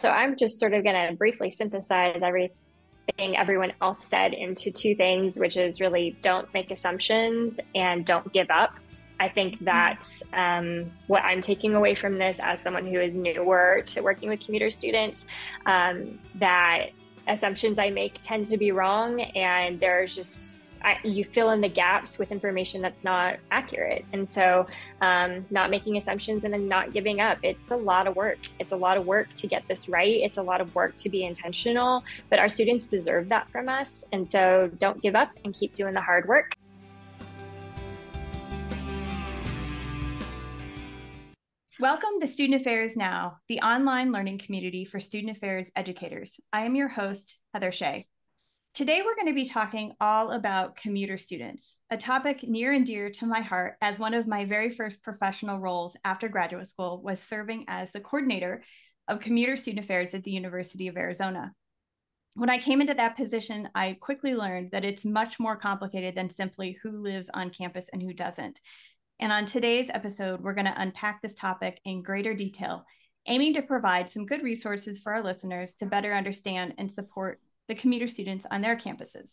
so I'm just sort of going to briefly synthesize everything everyone else said into two things, which is really don't make assumptions and don't give up. I think mm-hmm. that's um, what I'm taking away from this as someone who is newer to working with commuter students. Um, that assumptions I make tend to be wrong, and there's just You fill in the gaps with information that's not accurate. And so, um, not making assumptions and then not giving up. It's a lot of work. It's a lot of work to get this right. It's a lot of work to be intentional, but our students deserve that from us. And so, don't give up and keep doing the hard work. Welcome to Student Affairs Now, the online learning community for student affairs educators. I am your host, Heather Shea. Today, we're going to be talking all about commuter students, a topic near and dear to my heart as one of my very first professional roles after graduate school was serving as the coordinator of commuter student affairs at the University of Arizona. When I came into that position, I quickly learned that it's much more complicated than simply who lives on campus and who doesn't. And on today's episode, we're going to unpack this topic in greater detail, aiming to provide some good resources for our listeners to better understand and support the commuter students on their campuses.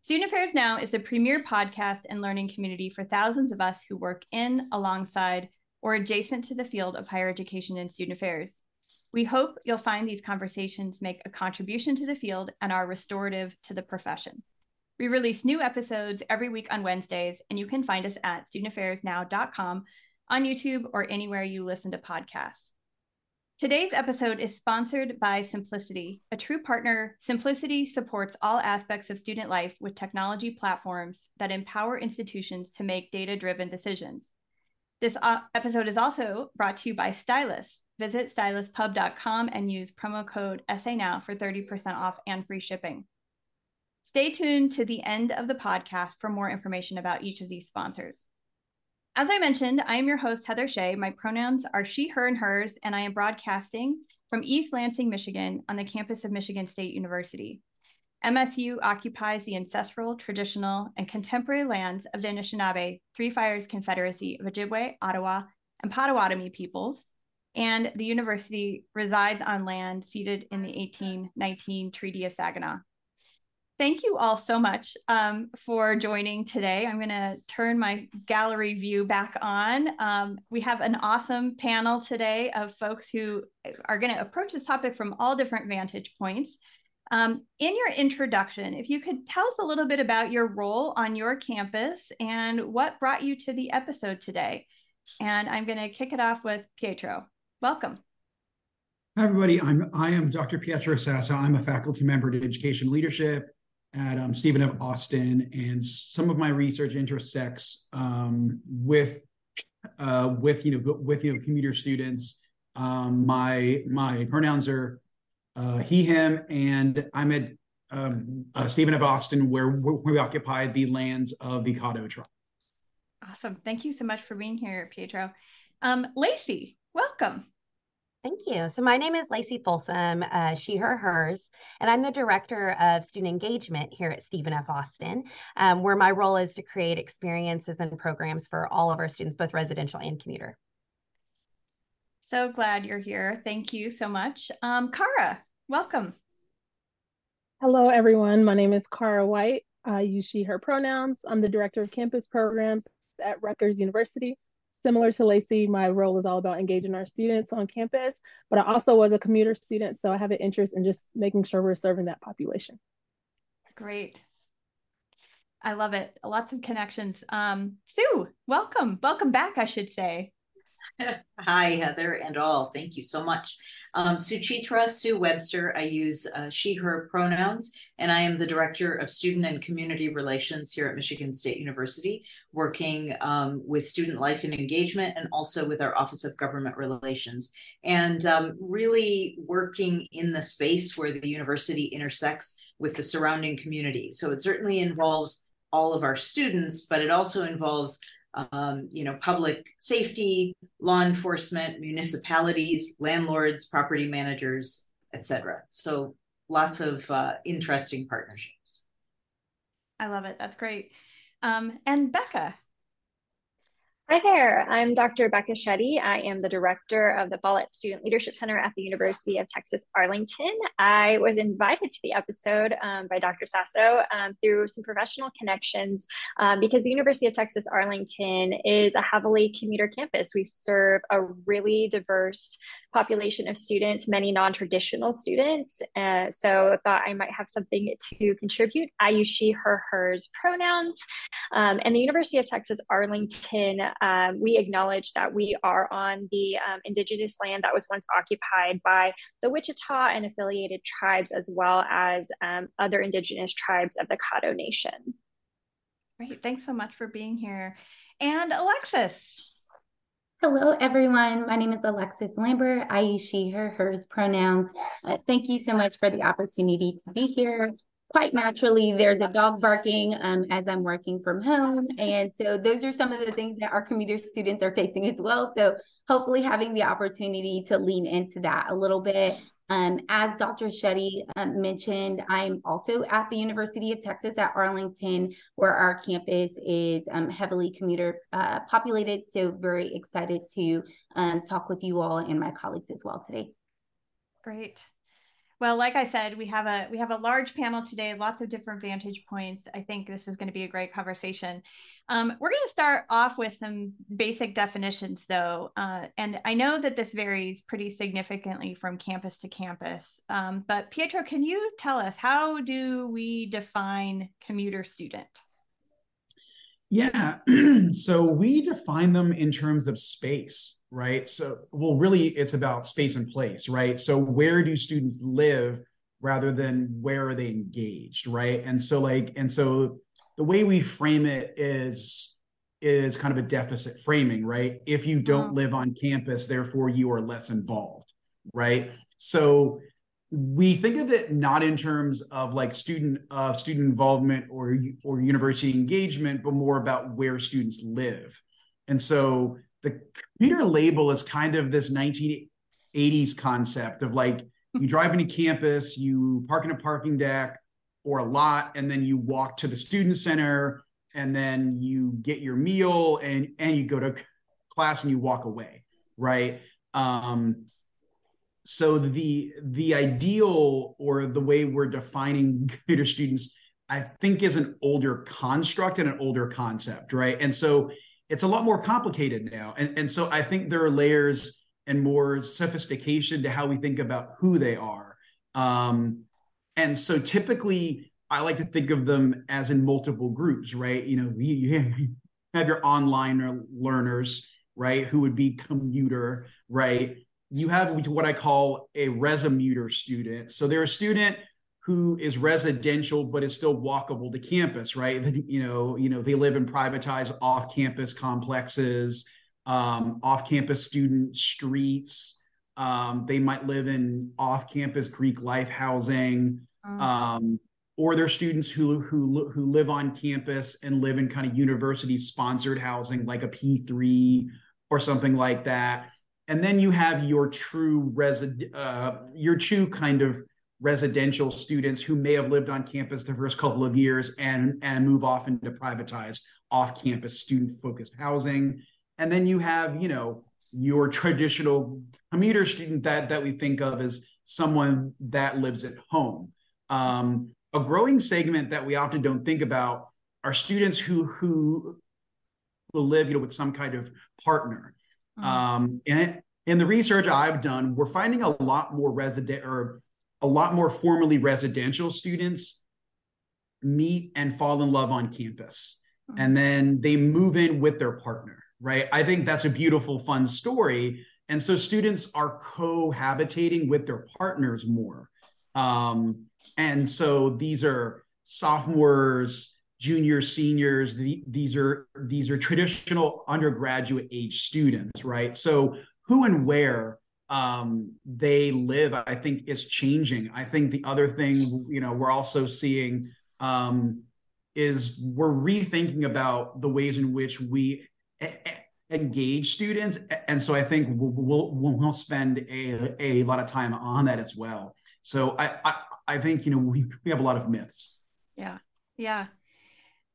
Student Affairs Now is a premier podcast and learning community for thousands of us who work in, alongside, or adjacent to the field of higher education and student affairs. We hope you'll find these conversations make a contribution to the field and are restorative to the profession. We release new episodes every week on Wednesdays, and you can find us at studentaffairsnow.com on YouTube or anywhere you listen to podcasts. Today's episode is sponsored by Symplicity, a true partner. Symplicity supports all aspects of student life with technology platforms that empower institutions to make data driven decisions. This uh, episode is also brought to you by Stylus. Visit styluspub.com and use promo code SANOW for 30% off and free shipping. Stay tuned to the end of the podcast for more information about each of these sponsors. As I mentioned, I am your host, Heather Shea. My pronouns are she, her, and hers, and I am broadcasting from East Lansing, Michigan, on the campus of Michigan State University. MSU occupies the ancestral, traditional, and contemporary lands of the Anishinaabe, Three Fires Confederacy of Ojibwe, Ottawa, and Potawatomi peoples, and the university resides on land ceded in the 1819 Treaty of Saginaw. Thank you all so much um, for joining today. I'm going to turn my gallery view back on. Um, we have an awesome panel today of folks who are going to approach this topic from all different vantage points. Um, in your introduction, if you could tell us a little bit about your role on your campus and what brought you to the episode today. And I'm going to kick it off with Pietro. Welcome. Hi, everybody. I'm I am Dr. Pietro Sasso. I'm a faculty member at Education Leadership at um, Stephen F. Austin, and some of my research intersects um, with uh, with you know with you know commuter students. Um, my my pronouns are uh, he him, and I'm at um, uh, Stephen F. Austin, where, where we occupied the lands of the Caddo tribe. Awesome! Thank you so much for being here, Pietro. Um, Lacey, welcome. Thank you. So my name is Lacey Folsom, uh, she, her, hers, and I'm the Director of Student Engagement here at Stephen F. Austin, um, where my role is to create experiences and programs for all of our students, both residential and commuter. So glad you're here. Thank you so much. Um, Cara, welcome. Hello, everyone. My name is Cara White. I use she, her pronouns. I'm the Director of Campus Programs at Rutgers University similar to Lacey, my role is all about engaging our students on campus, but I also was a commuter student, so I have an interest in just making sure we're serving that population. Great. I love it. Lots of connections. Um, Sue, welcome. Welcome back, I should say. Hi, Heather and all. Thank you so much. Um, Suchitra Sue Webster. I use uh, she, her pronouns, and I am the Director of Student and Community Relations here at Michigan State University, working um, with student life and engagement and also with our Office of Government Relations, and um, really working in the space where the university intersects with the surrounding community. So it certainly involves all of our students, but it also involves um, you know, public safety, law enforcement, municipalities, landlords, property managers, etc. So lots of uh, interesting partnerships. I love it. That's great. Um, and Becca. Hi there, I'm Dr. Becca Shetty. I am the director of the Follett Student Leadership Center at the University of Texas Arlington. I was invited to the episode um, by Dr. Sasso um, through some professional connections um, because the University of Texas Arlington is a heavily commuter campus. We serve a really diverse population of students, many non-traditional students. Uh, so I thought I might have something to contribute. I use she, her, hers pronouns. Um, and the University of Texas Arlington, um, we acknowledge that we are on the um, indigenous land that was once occupied by the Wichita and affiliated tribes, as well as um, other indigenous tribes of the Caddo Nation. Great, thanks so much for being here. And Alexis. Hello, everyone. My name is Alexis Lambert. I she, her, hers pronouns. Uh, thank you so much for the opportunity to be here. Quite naturally, there's a dog barking um, as I'm working from home. And so those are some of the things that our commuter students are facing as well. So hopefully having the opportunity to lean into that a little bit um, as Dr. Shetty um, mentioned, I'm also at the University of Texas at Arlington, where our campus is um, heavily commuter uh, populated. So, very excited to um, talk with you all and my colleagues as well today. Great. Well, like I said, we have a we have a large panel today, lots of different vantage points. I think this is going to be a great conversation. Um, we're going to start off with some basic definitions, though, uh, and I know that this varies pretty significantly from campus to campus. Um, but Pietro, can you tell us how do we define commuter student? Yeah. so we define them in terms of space, right? So, well, really, it's about space and place, right? So, where do students live rather than where are they engaged, right? And so, like, and so the way we frame it is is kind of a deficit framing, right? If you don't uh-huh. live on campus, therefore you are less involved, right? So we think of it not in terms of like student uh, student involvement or or university engagement, but more about where students live. And so the commuter label is kind of this 1980s concept of like you drive into campus, you park in a parking deck or a lot, and then you walk to the student center, and then you get your meal and and you go to class and you walk away, right? Um, so the the ideal or the way we're defining commuter students i think is an older construct and an older concept right? And so it's a lot more complicated now. And, and so i think there are layers and more sophistication to how we think about who they are. Um, and so typically i like to think of them as in multiple groups right? You know you have your online learners right? Who would be commuter right you have what I call a resomuter student. So they're a student who is residential but is still walkable to campus, right? You know, you know, they live in privatized off-campus complexes, um, off-campus student streets. Um, they might live in off-campus Greek life housing. Mm. Um, or they're students who who who live on campus and live in kind of university sponsored housing like a P3 or something like that and then you have your true uh, your true kind of residential students who may have lived on campus the first couple of years and and move off into privatized off-campus student-focused housing, and then you have you know your traditional commuter student that that we think of as someone that lives at home. Um, a growing segment that we often don't think about are students who who live you know with some kind of partner Mm-hmm. Um, and in the research I've done, we're finding a lot more resident or a lot more formally residential students meet and fall in love on campus. Mm-hmm. And then they move in with their partner, right? I think that's a beautiful, fun story. And so students are cohabitating with their partners more. Um, and so these are sophomores, juniors, seniors. The, these are these are traditional undergraduate age students, right? So who and where um, they live, I think, is changing. I think the other thing, you know, we're also seeing um, is we're rethinking about the ways in which we engage students, and so I think we'll we'll, we'll spend a, a lot of time on that as well. So I, I I think you know we we have a lot of myths. Yeah, yeah.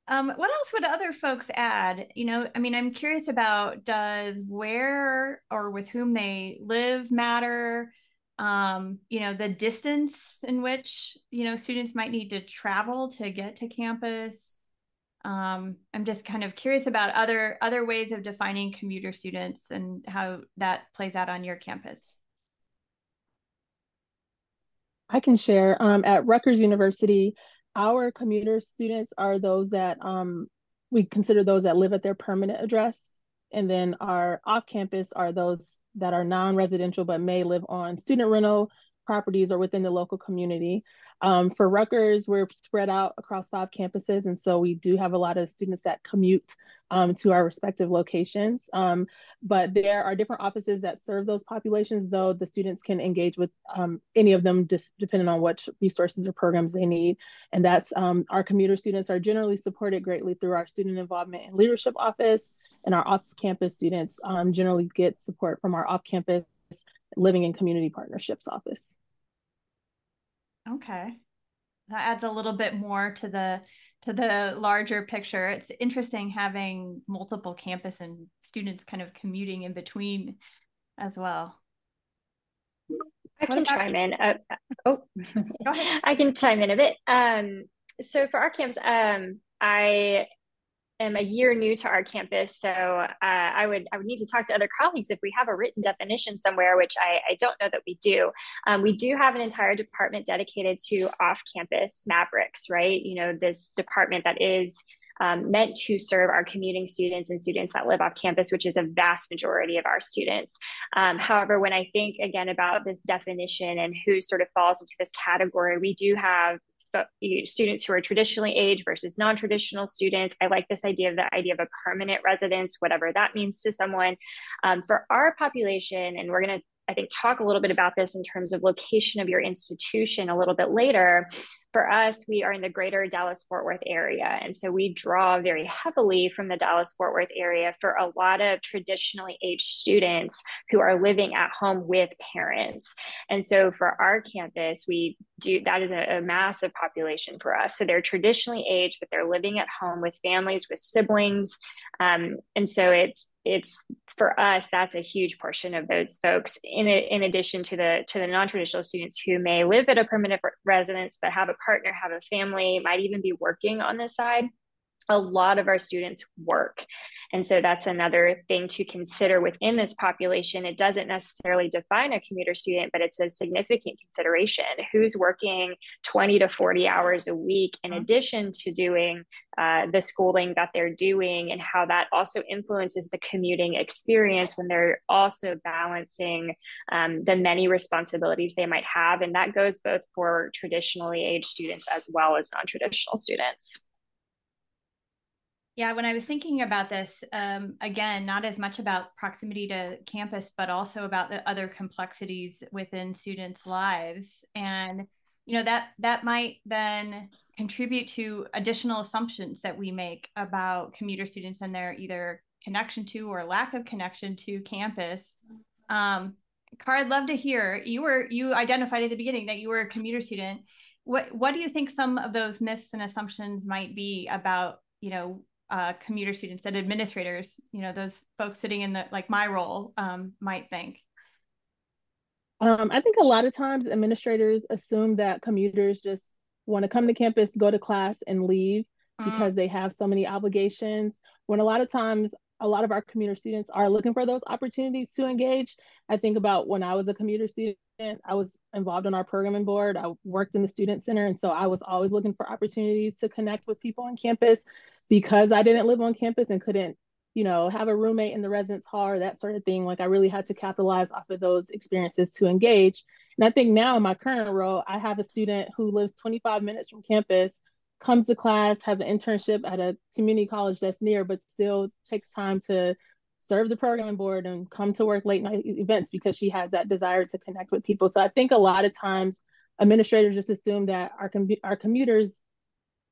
Um, what else would other folks add? You know, I mean, I'm curious about does where or with whom they live matter? Um, you know, the distance in which, you know, students might need to travel to get to campus. Um, I'm just kind of curious about other other ways of defining commuter students and how that plays out on your campus. I can share. Um, at Rutgers University, our commuter students are those that um, we consider those that live at their permanent address. And then our off campus are those that are non residential but may live on student rental properties or within the local community. Um, for Rutgers, we're spread out across five campuses, and so we do have a lot of students that commute um, to our respective locations. Um, but there are different offices that serve those populations, though the students can engage with um, any of them just depending on what resources or programs they need. And that's um, our commuter students are generally supported greatly through our student involvement and leadership office, and our off-campus students um, generally get support from our off-campus living and community partnerships office. Okay. That adds a little bit more to the to the larger picture. It's interesting having multiple campus and students kind of commuting in between as well. I can chime in. Uh, oh, I can chime in a bit. Um, so for our camps, um, I am a year new to our campus, so uh, I would I would need to talk to other colleagues if we have a written definition somewhere, which I, I don't know that we do. Um, we do have an entire department dedicated to off-campus Mavericks, right? You know, this department that is um, meant to serve our commuting students and students that live off campus, which is a vast majority of our students. Um, however, when I think again about this definition and who sort of falls into this category, we do have students who are traditionally aged versus non-traditional students. I like this idea of the idea of a permanent residence, whatever that means to someone. Um, for our population, and we're going to I think talk a little bit about this in terms of location of your institution a little bit later for us, we are in the greater Dallas Fort Worth area. And so we draw very heavily from the Dallas Fort Worth area for a lot of traditionally aged students who are living at home with parents. And so for our campus, we do that is a, a massive population for us. So they're traditionally aged, but they're living at home with families, with siblings. Um, and so it's it's for us that's a huge portion of those folks in in addition to the to the non-traditional students who may live at a permanent residence but have a partner, have a family, might even be working on this side a lot of our students work. And so that's another thing to consider within this population. It doesn't necessarily define a commuter student, but it's a significant consideration. Who's working 20 to 40 hours a week in mm-hmm. addition to doing uh, the schooling that they're doing, and how that also influences the commuting experience when they're also balancing um, the many responsibilities they might have. And that goes both for traditionally aged students as well as non traditional students. Yeah, when I was thinking about this, um, again, not as much about proximity to campus, but also about the other complexities within students' lives, and you know that that might then contribute to additional assumptions that we make about commuter students and their either connection to or lack of connection to campus. Um, Car, I'd love to hear you were you identified at the beginning that you were a commuter student. What what do you think some of those myths and assumptions might be about you know uh, commuter students that administrators, you know, those folks sitting in the like my role um, might think? Um, I think a lot of times administrators assume that commuters just want to come to campus, go to class, and leave mm. because they have so many obligations. When a lot of times, a lot of our commuter students are looking for those opportunities to engage. I think about when I was a commuter student, I was involved on our programming board. I worked in the student center. And so I was always looking for opportunities to connect with people on campus because I didn't live on campus and couldn't, you know, have a roommate in the residence hall or that sort of thing. Like I really had to capitalize off of those experiences to engage. And I think now in my current role, I have a student who lives 25 minutes from campus, comes to class, has an internship at a community college that's near, but still takes time to serve the programming board and come to work late night events because she has that desire to connect with people. So I think a lot of times administrators just assume that our com- our commuters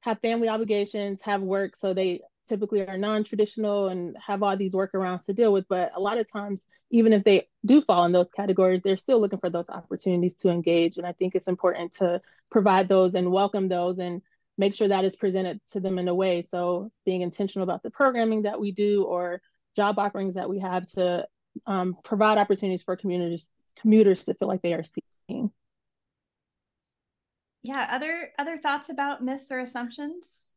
have family obligations, have work, so they typically are non-traditional and have all these workarounds to deal with. But a lot of times, even if they do fall in those categories, they're still looking for those opportunities to engage. And I think it's important to provide those and welcome those and make sure that is presented to them in a way. So being intentional about the programming that we do or job offerings that we have to um, provide opportunities for communities commuters to feel like they are seen. Yeah, other other thoughts about myths or assumptions?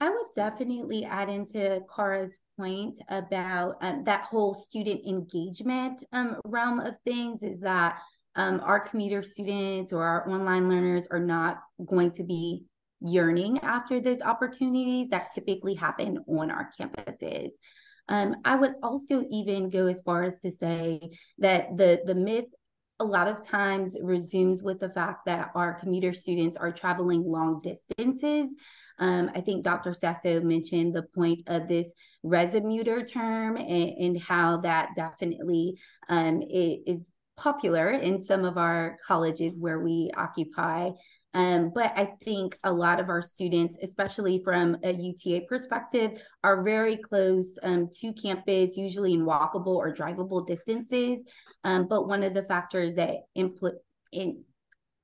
I would definitely add into Cara's point about um, that whole student engagement um, realm of things is that um, our commuter students or our online learners are not going to be yearning after those opportunities that typically happen on our campuses. Um, I would also even go as far as to say that the the myth a lot of times resumes with the fact that our commuter students are traveling long distances. Um, I think Dr. Sasso mentioned the point of this resomuter term and, and how that definitely um, is popular in some of our colleges where we occupy. Um, but I think a lot of our students, especially from a UTA perspective, are very close um, to campus, usually in walkable or drivable distances. Um, but one of the factors that impl- in,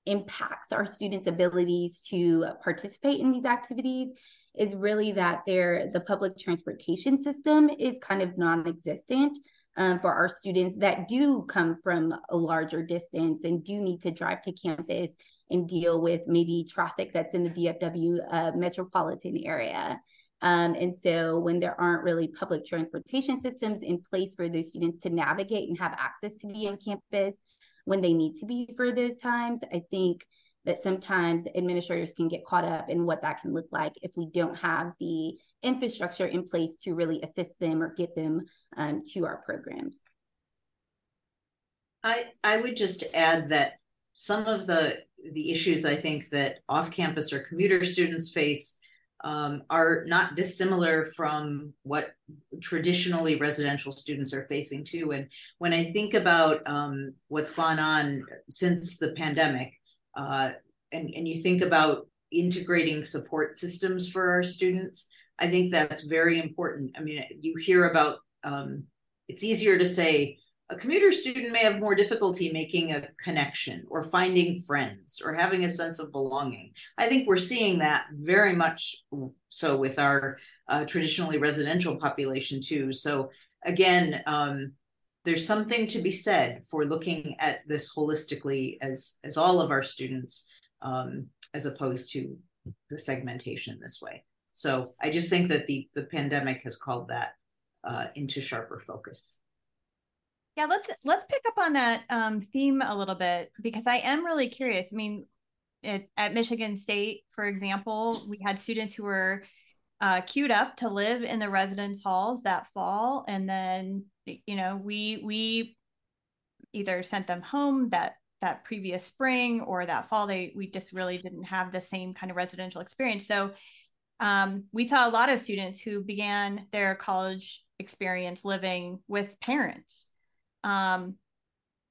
impacts our students' abilities to participate in these activities is really that their the public transportation system is kind of non-existent um, for our students that do come from a larger distance and do need to drive to campus and deal with maybe traffic that's in the DFW uh, metropolitan area. Um, and so when there aren't really public transportation systems in place for those students to navigate and have access to be on campus when they need to be for those times, I think that sometimes administrators can get caught up in what that can look like if we don't have the infrastructure in place to really assist them or get them um, to our programs. I, I would just add that some of the the issues I think that off campus or commuter students face um, are not dissimilar from what traditionally residential students are facing too. And when I think about um, what's gone on since the pandemic, uh, and, and you think about integrating support systems for our students, I think that's very important. I mean, you hear about um, it's easier to say a commuter student may have more difficulty making a connection or finding friends or having a sense of belonging. I think we're seeing that very much so with our uh, traditionally residential population too. So again, um, there's something to be said for looking at this holistically as as all of our students, um, as opposed to the segmentation this way. So I just think that the the pandemic has called that uh, into sharper focus. Yeah, let's let's pick up on that um, theme a little bit because I am really curious. I mean, it, at Michigan State, for example, we had students who were uh, queued up to live in the residence halls that fall, and then you know we we either sent them home that that previous spring or that fall. They we just really didn't have the same kind of residential experience. So um, we saw a lot of students who began their college experience living with parents um,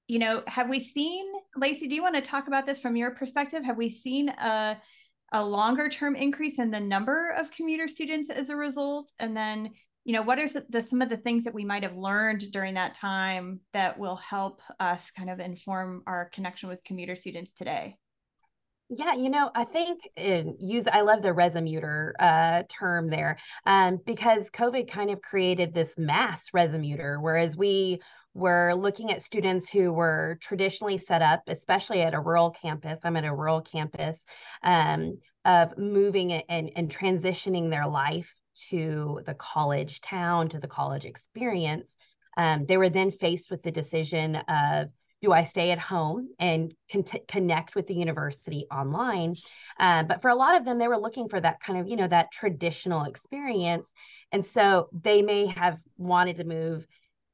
you know, have we seen, Lacey, do you want to talk about this from your perspective? Have we seen a, a longer term increase in the number of commuter students as a result? And then, you know, what are the, some of the things that we might have learned during that time that will help us kind of inform our connection with commuter students today? Yeah, you know, I think use I love the resomuter uh, term there um, because COVID kind of created this mass resomuter, whereas we we're looking at students who were traditionally set up, especially at a rural campus. I'm at a rural campus um, of moving and, and transitioning their life to the college town, to the college experience. Um, they were then faced with the decision of do I stay at home and con- connect with the university online? Uh, but for a lot of them, they were looking for that kind of, you know, that traditional experience. And so they may have wanted to move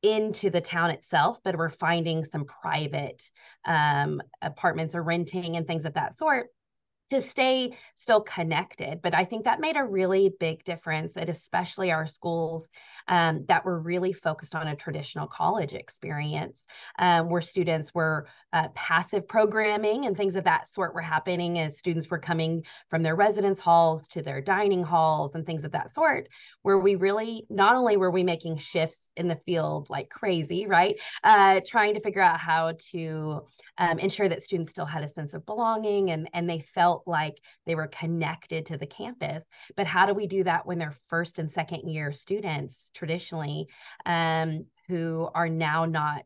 into the town itself, but we're finding some private um, apartments or renting and things of that sort to stay still connected. But I think that made a really big difference at especially our schools um, that were really focused on a traditional college experience um, where students were uh, passive programming and things of that sort were happening as students were coming from their residence halls to their dining halls and things of that sort where we really not only were we making shifts in the field like crazy right uh, trying to figure out how to um, ensure that students still had a sense of belonging and and they felt like they were connected to the campus but how do we do that when they're first and second year students traditionally um, who are now not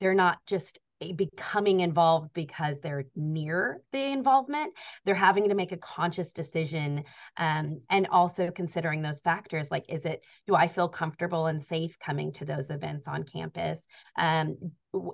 they're not just becoming involved because they're near the involvement. They're having to make a conscious decision um, and also considering those factors like is it do i feel comfortable and safe coming to those events on campus? Um,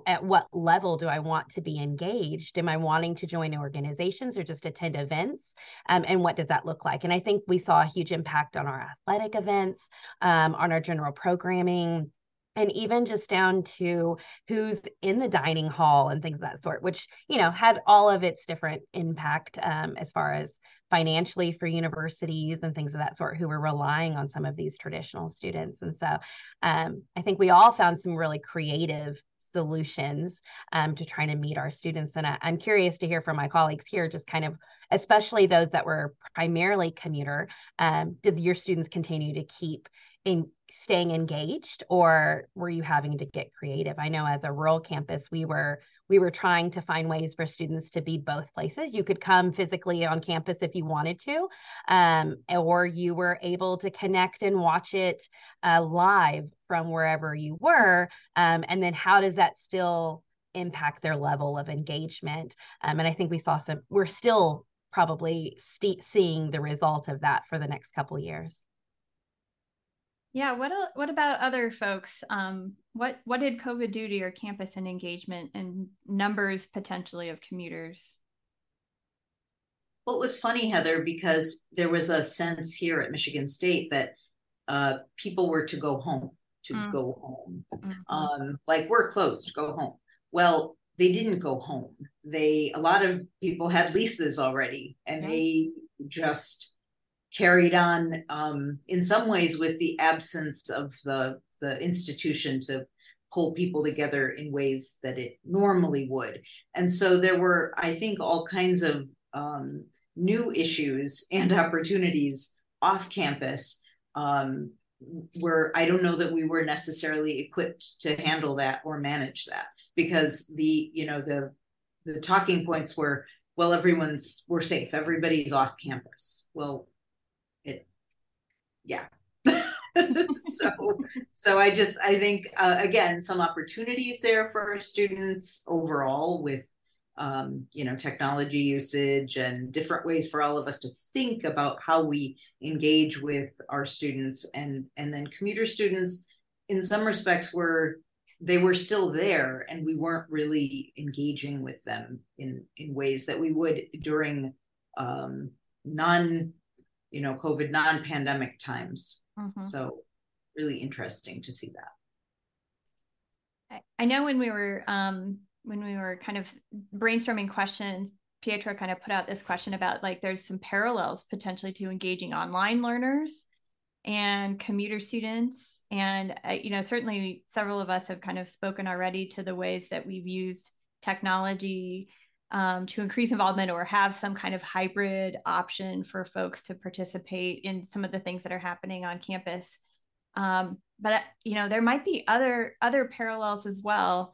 at what level do i want to be engaged? Am i wanting to join organizations or just attend events? Um, and what does that look like? And i think we saw a huge impact on our athletic events um, on our general programming and even just down to who's in the dining hall and things of that sort which you know had all of its different impact um, as far as financially for universities and things of that sort who were relying on some of these traditional students. And so um, i think we all found some really creative solutions um, to trying to meet our students. And I, i'm curious to hear from my colleagues here just kind of especially those that were primarily commuter um, did your students continue to keep in staying engaged or were you having to get creative? I know as a rural campus we were we were trying to find ways for students to be both places. You could come physically on campus if you wanted to um, or you were able to connect and watch it uh, live from wherever you were um, and then how does that still impact their level of engagement? Um, and i think we saw some we're still probably st- seeing the result of that for the next couple years yeah. What what about other folks? Um, what what did COVID do to your campus and engagement and numbers potentially of commuters? Well, it was funny, Heather, because there was a sense here at Michigan State that uh, people were to go home, to mm. go home. Mm-hmm. Um, like we're closed, go home. Well, they didn't go home. They a lot of people had leases already, and yeah. they just carried on um, in some ways with the absence of the the institution to pull people together in ways that it normally would. And so there were i think all kinds of um, new issues and opportunities off campus um, where i don't know that we were necessarily equipped to handle that or manage that because the you know the the talking points were well everyone's we're safe. Everybody's off campus. Well yeah. So so i just i think uh, again some opportunities there for students overall with um, you know technology usage and different ways for all of us to think about how we engage with our students. And and then commuter students in some respects were they were still there and we weren't really engaging with them in in ways that we would during um, non you know covid non-pandemic times. Mm-hmm. so really interesting to see that. I know when we were um when we were kind of brainstorming questions pietro kind of put out this question about like there's some parallels potentially to engaging online learners and commuter students. And uh, you know certainly several of us have kind of spoken already to the ways that we've used technology um, to increase involvement or have some kind of hybrid option for folks to participate in some of the things that are happening on campus. Um, but you know, there might be other other parallels as well.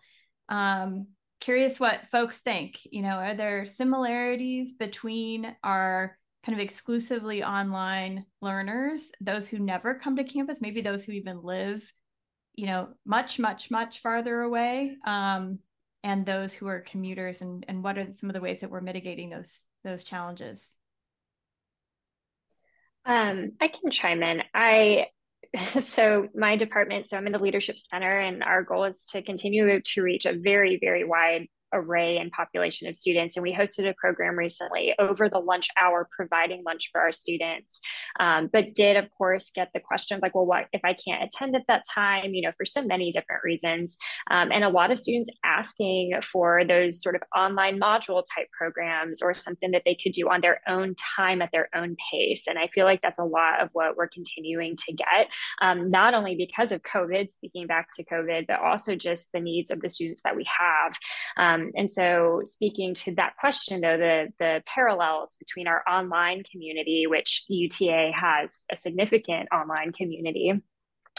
Um, curious what folks think. You know, are there similarities between our kind of exclusively online learners, those who never come to campus, maybe those who even live, you know, much, much, much farther away, um, and those who are commuters and, and what are some of the ways that we're mitigating those those challenges? Um, i can chime in. I so my department so i'm in the leadership center and our goal is to continue to reach a very very wide array and population of students. And we hosted a program recently over the lunch hour, providing lunch for our students. Um, but did, of course, get the question of like, well, what if I can't attend at that time, you know, for so many different reasons. Um, and a lot of students asking for those sort of online module type programs or something that they could do on their own time at their own pace. And I feel like that's a lot of what we're continuing to get, um, not only because of COVID, speaking back to COVID, but also just the needs of the students that we have. Um, and so, speaking to that question, though, the, the parallels between our online community, which UTA has a significant online community,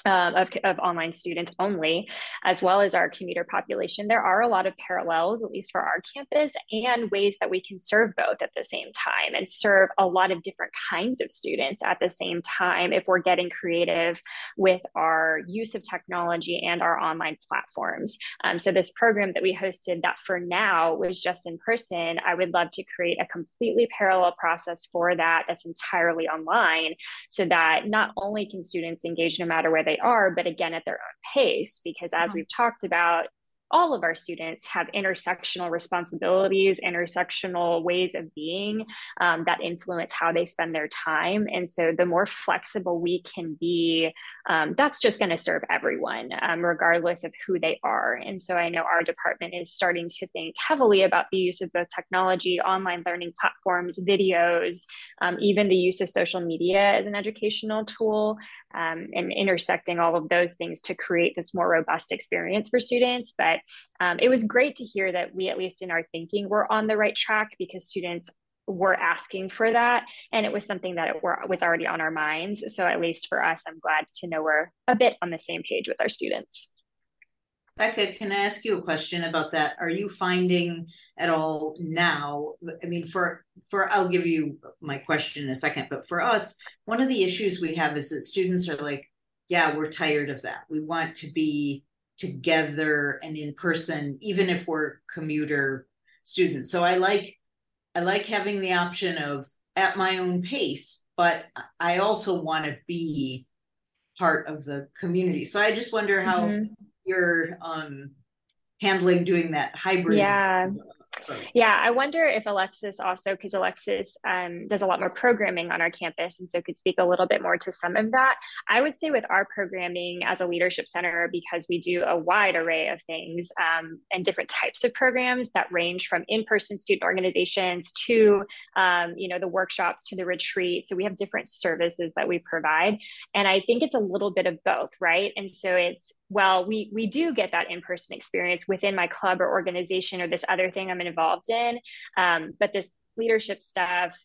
um, of, of online students only, as well as our commuter population, there are a lot of parallels, at least for our campus, and ways that we can serve both at the same time and serve a lot of different kinds of students at the same time if we're getting creative with our use of technology and our online platforms. Um, so, this program that we hosted that for now was just in person, I would love to create a completely parallel process for that that's entirely online so that not only can students engage no matter where they are, but again at their own pace, because as we've talked about, all of our students have intersectional responsibilities, intersectional ways of being um, that influence how they spend their time. And so, the more flexible we can be, um, that's just going to serve everyone, um, regardless of who they are. And so, I know our department is starting to think heavily about the use of both technology, online learning platforms, videos, um, even the use of social media as an educational tool, um, and intersecting all of those things to create this more robust experience for students. But um, it was great to hear that we, at least in our thinking, were on the right track because students were asking for that. And it was something that it were, was already on our minds. So, at least for us, I'm glad to know we're a bit on the same page with our students. Becca, can I ask you a question about that? Are you finding at all now? I mean, for for I'll give you my question in a second, but for us, one of the issues we have is that students are like, yeah, we're tired of that. We want to be together and in person even if we're commuter students. So i like i like having the option of at my own pace but i also want to be part of the community. So i just wonder how mm-hmm. you're um handling doing that hybrid yeah yeah, I wonder if Alexis also, because Alexis um, does a lot more programming on our campus, and so could speak a little bit more to some of that. I would say with our programming as a leadership center, because we do a wide array of things um, and different types of programs that range from in-person student organizations to, um, you know, the workshops to the retreat. So we have different services that we provide, and I think it's a little bit of both, right? And so it's well, we we do get that in-person experience within my club or organization or this other thing I'm involved in, um, but this leadership stuff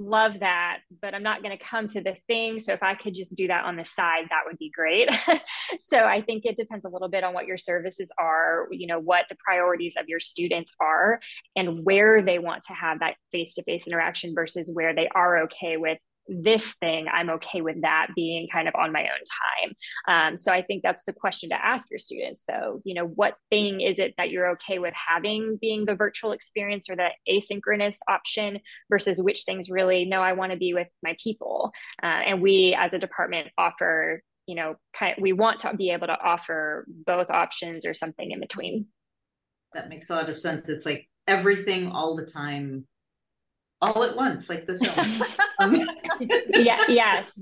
love that but i'm not going to come to the thing. So if i could just do that on the side that would be great. So i think it depends a little bit on what your services are you know what the priorities of your students are and where they want to have that face-to-face interaction versus where they are okay with this thing, I'm okay with that being kind of on my own time. Um, so I think that's the question to ask your students, though. You know, what thing is it that you're okay with having being the virtual experience or the asynchronous option versus which things really, no, I want to be with my people. Uh, and we as a department offer, you know, kind of, we want to be able to offer both options or something in between. That makes a lot of sense. It's like everything all the time all at once, like the film. Um, yeah, yes.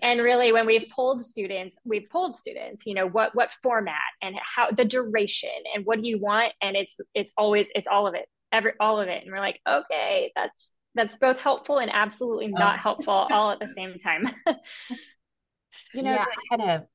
And really, when we've polled students, we've polled students, you know, what what format and how the duration and what do you want? And it's it's always it's all of it, every all of it. And we're like, okay, that's that's both helpful and absolutely not oh. helpful all at the same time. you know, yeah. kind of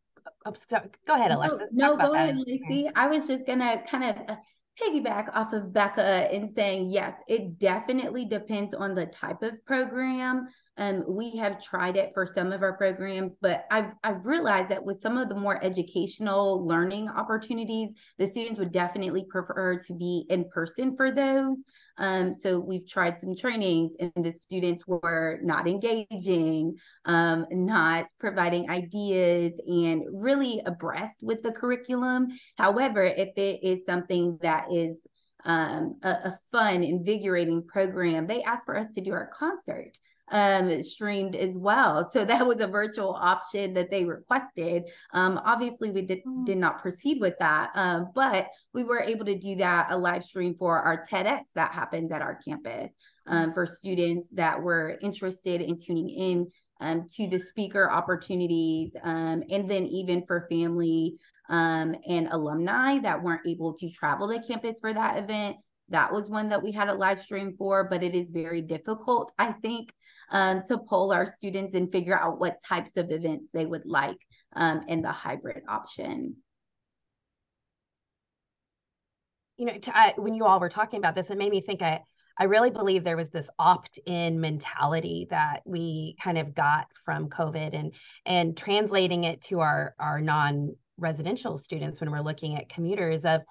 go ahead, Alexa. No, no go ahead, Lacey. I was just gonna kind of uh, piggyback off of Becca in saying, yes, it definitely depends on the type of program. Um, we have tried it for some of our programs, but I've, I've realized that with some of the more educational learning opportunities, the students would definitely prefer to be in person for those. Um, so we've tried some trainings and the students were not engaging, um, not providing ideas and really abreast with the curriculum. However, if it is something that is um, a, a, fun, invigorating program, they asked for us to do our concert um, streamed as well. So that was a virtual option that they requested. Um, obviously, we did, mm. did not proceed with that, um, but we were able to do that a live stream for our TEDx that happens at our campus um, for students that were interested in tuning in um, to the speaker opportunities, um, and then even for family um, and alumni that weren't able to travel to campus for that event. That was one that we had a live stream for, but it is very difficult, I think, um, to poll our students and figure out what types of events they would like um, in the hybrid option. You know, to, I, when you all were talking about this, it made me think I, I really believe there was this opt-in mentality that we kind of got from COVID and and translating it to our our non-residential students when we're looking at commuters of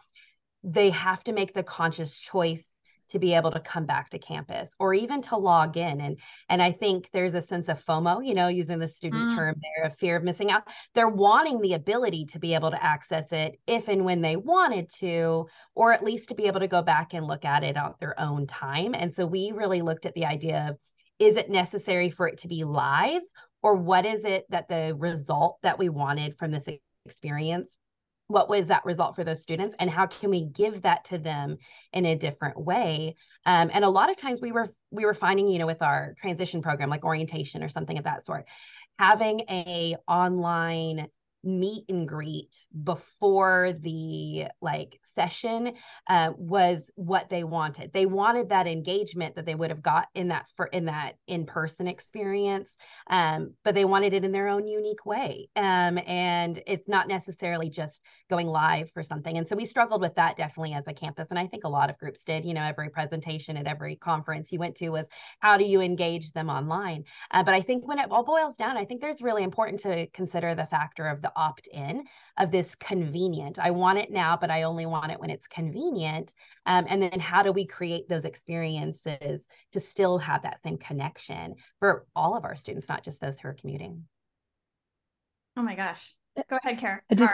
they have to make the conscious choice to be able to come back to campus or even to log in. And and i think there's a sense of fomo you know using the student mm. term there of fear of missing out. They're wanting the ability to be able to access it if and when they wanted to or at least to be able to go back and look at it on their own time. And so we really looked at the idea of is it necessary for it to be live or what is it that the result that we wanted from this experience what was that result for those students and how can we give that to them in a different way? Um, and a lot of times we were we were finding you know with our transition program like orientation or something of that sort having a online meet and greet before the like session uh, was what they wanted. They wanted that engagement that they would have got in that for in that in-person experience um, but they wanted it in their own unique way um, and it's not necessarily just going live for something. And so we struggled with that definitely as a campus and i think a lot of groups did. You know every presentation at every conference you went to was how do you engage them online? Uh, but i think when it all boils down i think there's really important to consider the factor of the opt in of this convenient. I want it now, but I only want it when it's convenient. Um, and then how do we create those experiences to still have that same connection for all of our students, not just those who are commuting? Oh my gosh. Go ahead, Kara. I just,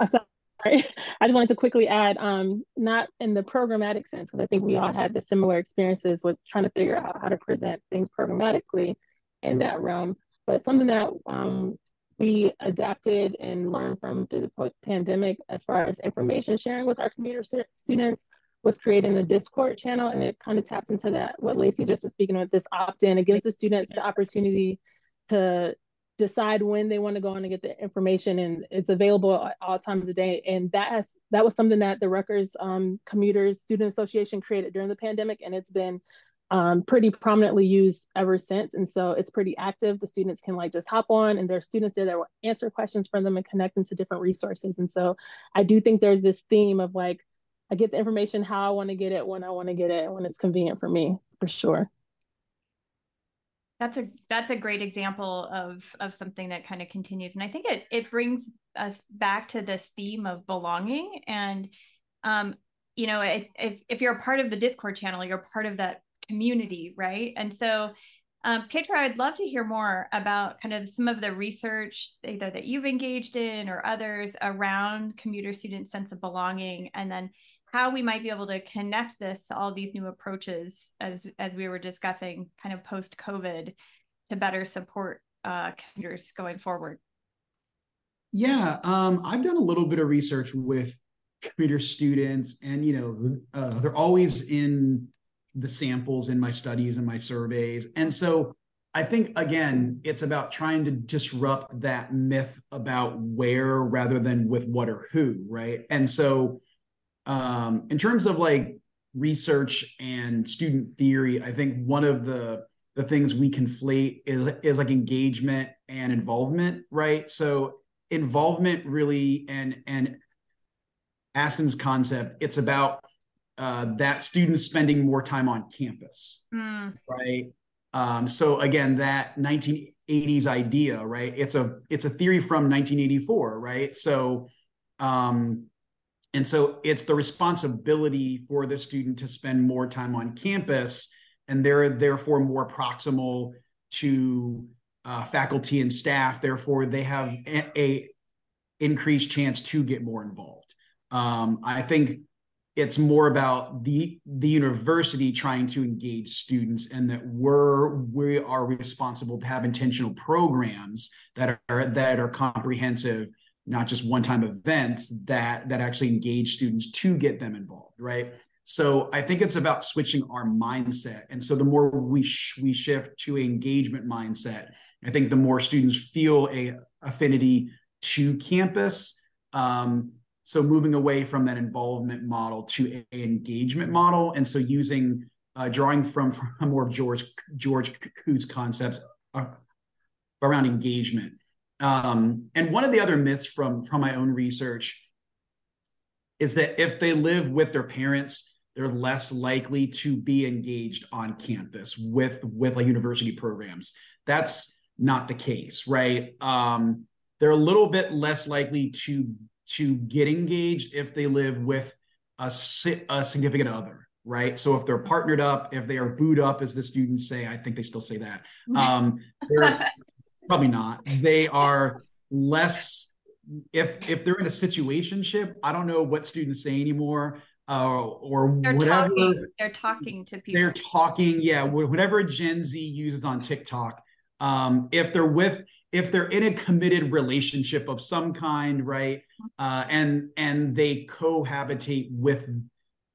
uh, sorry. I just wanted to quickly add, um, not in the programmatic sense, because I think we all had the similar experiences with trying to figure out how to present things programmatically in that realm, but something that um, we adapted and learned from through the pandemic as far as information sharing with our commuter students was creating the Discord channel, and it kind of taps into that what Lacey just was speaking of this opt-in. It gives the students the opportunity to decide when they want to go on and get the information, and it's available at all times of day. And that has that was something that the Rutgers um, Commuters Student Association created during the pandemic, and it's been um, pretty prominently used ever since. And so it's pretty active. The students can like just hop on and there are students there that will answer questions for them and connect them to different resources. And so I do think there's this theme of like, I get the information how I want to get it, when I want to get it, when it's convenient for me, for sure. That's a that's a great example of of something that kind of continues, and I think it it brings us back to this theme of belonging. And um, you know, if if you're a part of the Discord channel, you're part of that community, right? And so, um, Pietro, I'd love to hear more about kind of some of the research either that you've engaged in or others around commuter student sense of belonging, and then how we might be able to connect this to all these new approaches as as we were discussing, kind of post COVID, to better support uh, commuters going forward. Yeah, um, I've done a little bit of research with commuter students, and you know, uh, they're always in the samples in my studies and my surveys. And so I think again, it's about trying to disrupt that myth about where rather than with what or who, right? And so um, in terms of like research and student theory, I think one of the the things we conflate is is like engagement and involvement, right? So involvement really and and Astin's concept, it's about uh, that students spending more time on campus, mm. right? Um, so again, that 1980s idea, right? It's a it's a theory from 1984, right? So, um, and so it's the responsibility for the student to spend more time on campus, and they're therefore more proximal to uh, faculty and staff. Therefore, they have a, a increased chance to get more involved. Um, I think it's more about the the university trying to engage students and that we're we are responsible to have intentional programs that are that are comprehensive not just one time events that that actually engage students to get them involved right? So i think it's about switching our mindset. And so the more we sh- we shift to engagement mindset i think the more students feel a affinity to campus um, so moving away from that involvement model to an engagement model and so using uh, drawing from, from more of george george Kuh's concepts uh, around engagement. Um, and one of the other myths from from my own research is that if they live with their parents they're less likely to be engaged on campus with with like university programs. That's not the case right? Um, they're a little bit less likely to to get engaged if they live with a, a significant other right? So if they're partnered up if they are booed up as the students say i think they still say that. Um, they're probably not. They are less if if they're in a situationship i don't know what students say anymore uh, or they're whatever talking, they're talking to people. they're talking yeah whatever gen z uses on tiktok um, if they're with if they're in a committed relationship of some kind right uh, and and they cohabitate with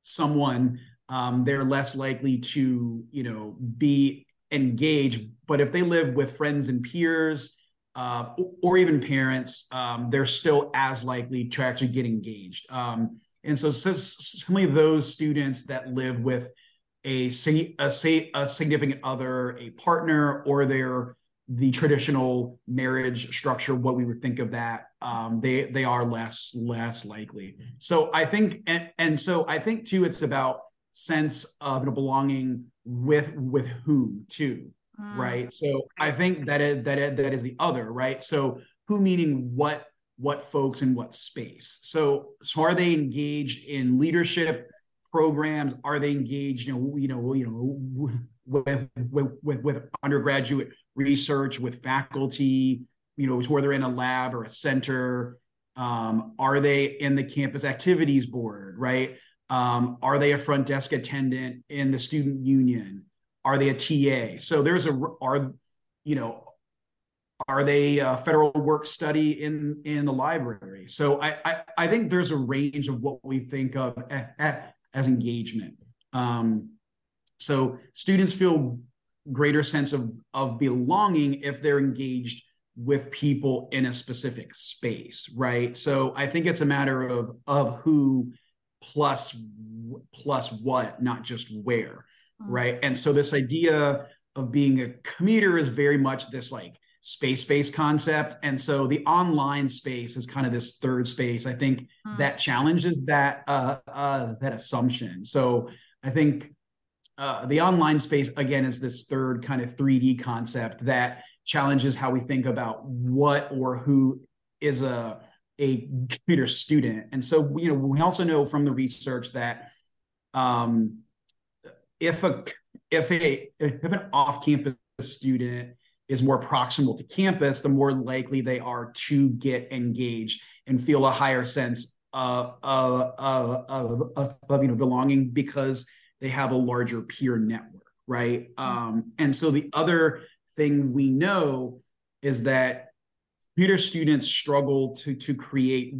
someone um, they're less likely to you know be engaged. But if they live with friends and peers uh, or even parents um, they're still as likely to actually get engaged. Um, and so, so certainly those students that live with a, a, a significant other a partner or their the traditional marriage structure, what we would think of that, um, they they are less less likely. So I think, and, and so I think too, it's about sense of belonging with with whom too, mm. right? So I think that is, that is, that is the other, right? So who meaning what what folks in what space. So so are they engaged in leadership programs? Are they engaged, you know, you know, you know with, with, with, undergraduate research, with faculty, you know, whether they're in a lab or a center. Um, are they in the campus activities board, right? Um, are they a front desk attendant in the student union? Are they a TA? So there's a are you know are they a federal work study in in the library? So I I, I think there's a range of what we think of as engagement. Um, so students feel greater sense of, of belonging if they're engaged with people in a specific space, right? So I think it's a matter of of who plus plus what, not just where, mm-hmm. right? And so this idea of being a commuter is very much this like space-based concept and so the online space is kind of this third space i think mm. that challenges that uh, uh, that assumption so i think uh, the online space again is this third kind of 3D concept that challenges how we think about what or who is a a commuter student. And so you know we also know from the research that um, if a if a if an off-campus student is more proximal to campus, the more likely they are to get engaged and feel a higher sense of, of, of, of, of you know belonging because they have a larger peer network, right? Mm-hmm. Um, and so the other thing we know is that commuter students struggle to to create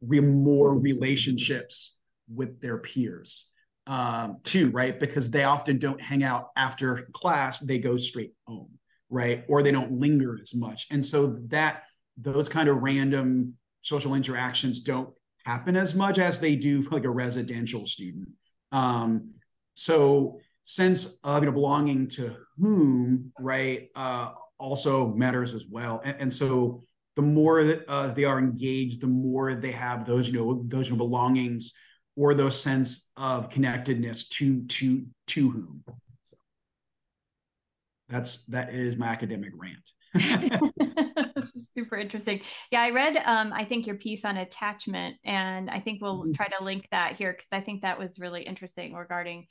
re- more relationships with their peers um, too, right? Because they often don't hang out after class; they go straight home, right? Or they don't linger as much, and so that those kind of random social interactions don't happen as much as they do for like a residential student. Um, so sense of you know belonging to whom, right, uh, also matters as well. And, and so the more that uh, they are engaged, the more they have those you know those you know, belongings or those sense of connectedness to to to whom. That's that is my academic rant. Super interesting. Yeah, I read um I think your piece on attachment and I think we'll mm-hmm. try to link that here because I think that was really interesting regarding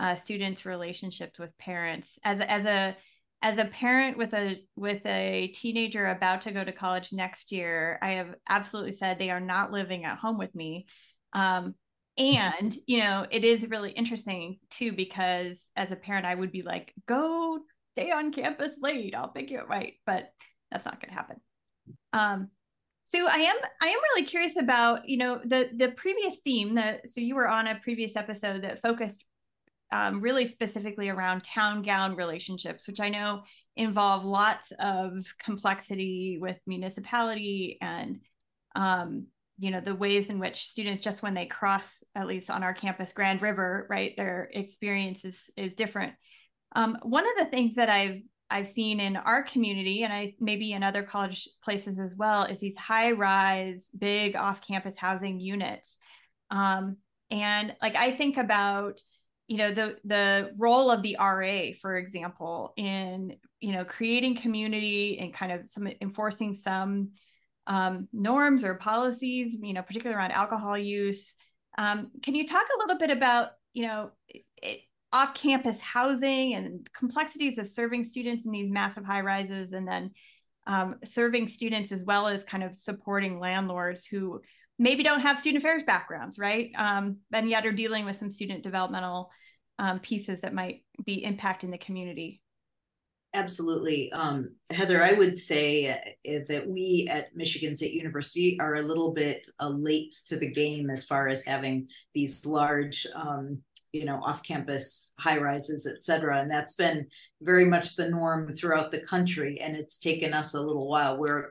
uh, students' relationships with parents. As as a as a parent with a with a teenager about to go to college next year, I have absolutely said they are not living at home with me. Um, and you know it is really interesting too because as a parent i would be like go stay on campus late. I'll pick you up right but that's not going to happen. Um so i am i am really curious about you know the the previous theme that so you were on a previous episode that focused um, really specifically around town gown relationships which i know involve lots of complexity with municipality and um, you know the ways in which students just when they cross at least on our campus grand river right their experience is is different um, one of the things that i've i've seen in our community and i maybe in other college places as well is these high rise big off campus housing units um, and like i think about you know the the role of the ra for example in you know creating community and kind of some enforcing some um, norms or policies, you know, particularly around alcohol use. Um, can you talk a little bit about, you know, it, off-campus housing and complexities of serving students in these massive high rises, and then um, serving students as well as kind of supporting landlords who maybe don't have student affairs backgrounds, right? Um, and yet are dealing with some student developmental um, pieces that might be impacting the community. Absolutely. Um, Heather, I would say uh, that we at Michigan State University are a little bit uh, late to the game as far as having these large, um, you know, off campus high rises, et cetera. And that's been very much the norm throughout the country. And it's taken us a little while where,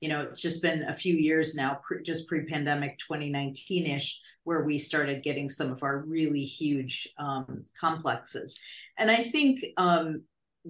you know, it's just been a few years now, pre- just pre pandemic 2019 ish, where we started getting some of our really huge um, complexes. And I think, um,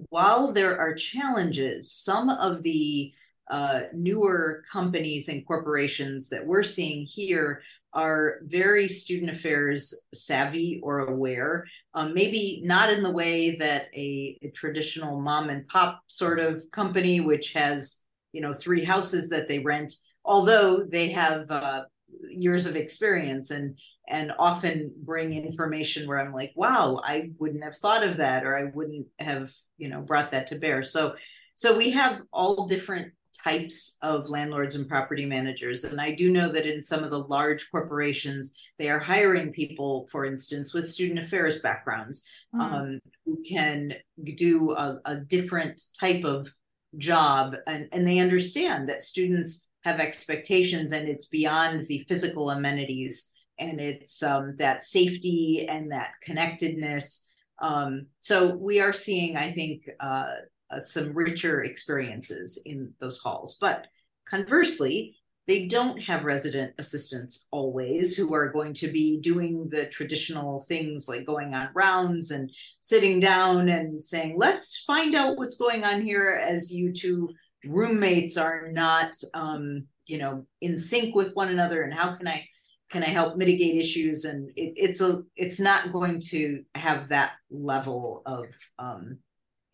while there are challenges, some of the uh, newer companies and corporations that we're seeing here are very student affairs savvy or aware. Um, maybe not in the way that a, a, traditional mom and pop sort of company, which has you know three houses that they rent, although they have uh, years of experience and and often bring information where I'm like, wow, I wouldn't have thought of that, or I wouldn't have, you know, brought that to bear. So, so we have all different types of landlords and property managers. And I do know that in some of the large corporations, they are hiring people, for instance, with student affairs backgrounds mm. um, who can do a, a different type of job. And, and they understand that students have expectations and it's beyond the physical amenities and it's um, that safety and that connectedness. Um, so we are seeing, I think, uh, uh, some richer experiences in those halls. But conversely, they don't have resident assistants always who are going to be doing the traditional things like going on rounds and sitting down and saying, let's find out what's going on here as you two roommates are not um, you know in sync with one another and how can i can I help mitigate issues? And it, it's a it's not going to have that level of um,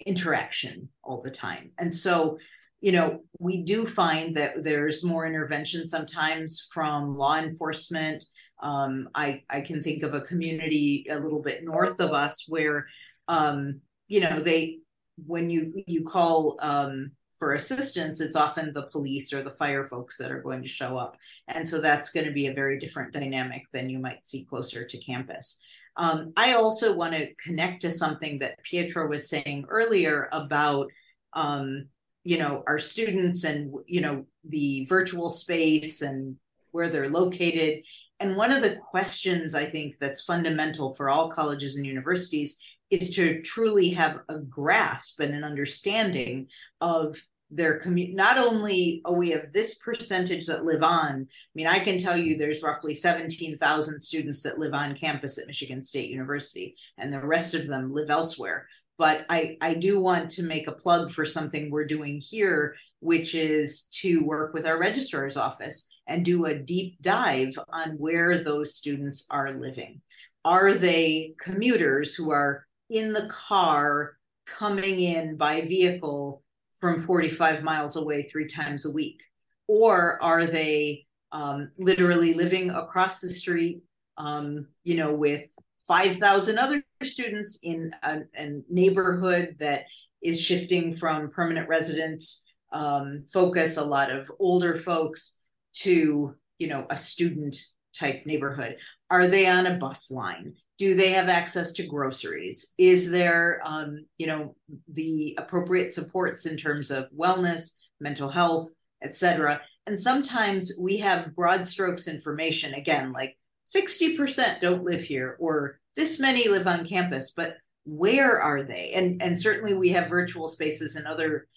interaction all the time. And so, you know, we do find that there's more intervention sometimes from law enforcement. Um, I I can think of a community a little bit north of us where, um, you know, they when you you call um, for assistance, it's often the police or the fire folks that are going to show up. And so that's going to be a very different dynamic than you might see closer to campus. Um, I also want to connect to something that Pietro was saying earlier about, um, you know, our students and, you know, the virtual space and where they're located. And one of the questions I think that's fundamental for all colleges and universities is to truly have a grasp and an understanding of their community not only oh we have this percentage that live on i mean i can tell you there's roughly 17,000 students that live on campus at michigan state university and the rest of them live elsewhere. But i i do want to make a plug for something we're doing here which is to work with our registrar's office and do a deep dive on where those students are living. Are they commuters who are in the car coming in by vehicle from 45 miles away three times a week? Or are they um, literally living across the street, um, you know, with 5,000 other students in a, a, neighborhood that is shifting from permanent resident um, focus, a lot of older folks, to, you know, a student type neighborhood? Are they on a bus line? Do they have access to groceries? Is there, um, you know, the appropriate supports in terms of wellness, mental health, etc.? And sometimes we have broad strokes information, again, like 60% don't live here, or this many live on campus, but where are they? And, and certainly we have virtual spaces and other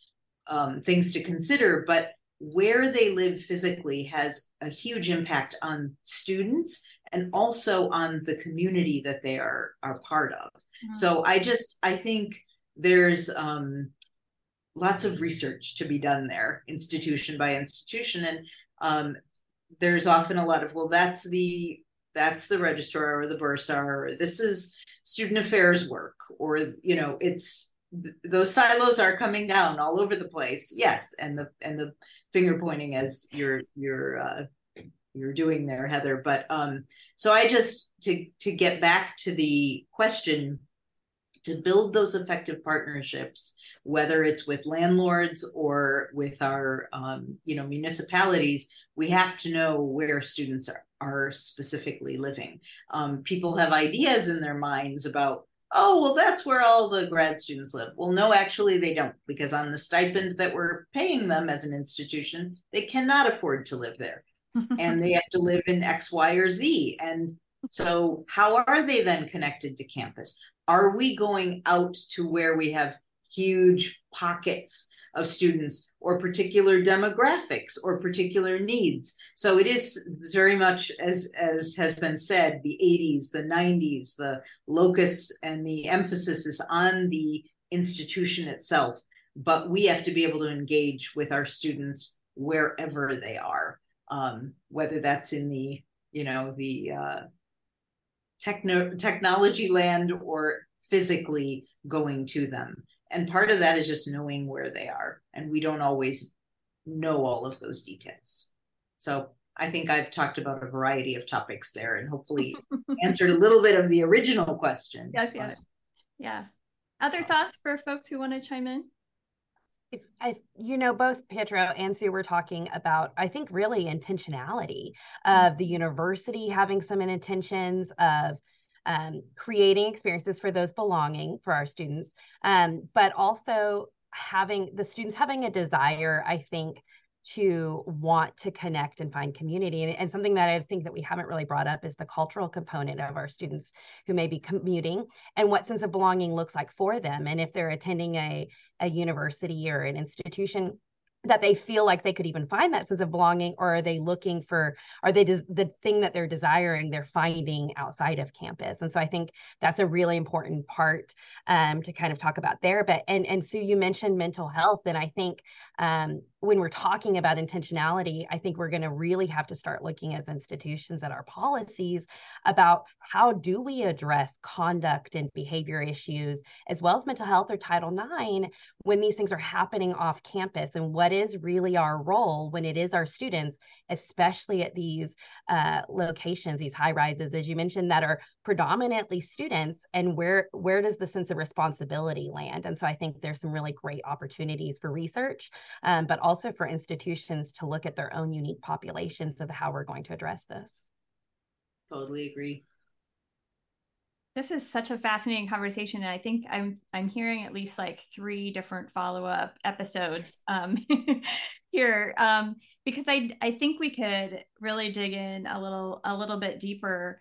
um, things to consider, but where they live physically has a huge impact on students and also on the community that they are are part of. Mm-hmm. So I just I think there's um, lots of research to be done there, institution by institution, and um, there's often a lot of well, that's the that's the registrar or the bursar, or this is student affairs work, or you know, it's those silos are coming down all over the place. Yes, and the and the finger pointing as you're you're uh, you're doing there, Heather. But um, so I just to to get back to the question to build those effective partnerships, whether it's with landlords or with our um, you know municipalities, we have to know where students are, are specifically living. Um, people have ideas in their minds about, oh, well, that's where all the grad students live. Well, no, actually, they don't, because on the stipend that we're paying them as an institution, they cannot afford to live there. And they have to live in X, Y, or Z. And so, how are they then connected to campus? Are we going out to where we have huge pockets of students or particular demographics or particular needs. So it is very much as as has been said, the 80s, the 90s, the locus and the emphasis is on the institution itself, but we have to be able to engage with our students wherever they are, um, whether that's in the you know the uh, techno technology land or physically going to them. And part of that is just knowing where they are and we don't always know all of those details. So i think i've talked about a variety of topics there and hopefully answered a little bit of the original question yes yes. yeah. Other thoughts for folks who want to chime in I, you know, both Pietro and Sue were talking about, I think, really intentionality of the university having some intentions of um, creating experiences for those belonging for our students, um, but also having the students having a desire, I think, to want to connect and find community. And, and, something that I think that we haven't really brought up is the cultural component of our students who may be commuting and what sense of belonging looks like for them. And if they're attending a, a university or an institution that they feel like they could even find that sense of belonging or are they looking for are they des- the thing that they're desiring they're finding outside of campus and so i think that's a really important part um, to kind of talk about there but and and so you mentioned mental health and i think um, when we're talking about intentionality, I think we're going to really have to start looking as institutions at our policies about how do we address conduct and behavior issues, as well as mental health or Title IX, when these things are happening off campus, and what is really our role when it is our students especially at these uh, locations, these high rises, as you mentioned, that are predominantly students, and where where does the sense of responsibility land? And so I think there's some really great opportunities for research, um, but also for institutions to look at their own unique populations of how we're going to address this. Totally agree. This is such a fascinating conversation, and I think I'm I'm hearing at least like three different follow up episodes um, here um, because I I think we could really dig in a little a little bit deeper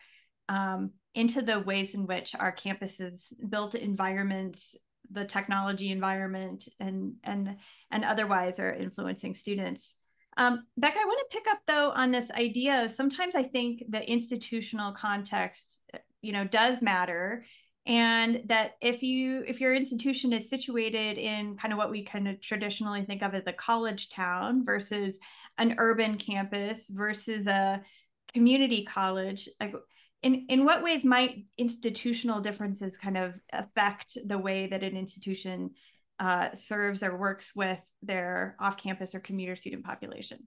um, into the ways in which our campuses built environments, the technology environment, and and and otherwise are influencing students. Um, I want to pick up though on this idea of sometimes I think the institutional context, you know, does matter and that if you if your institution is situated in kind of what we kind of traditionally think of as a college town versus an urban campus versus a community college like in in what ways might institutional differences kind of affect the way that an institution uh, serves or works with their off-campus or commuter student population?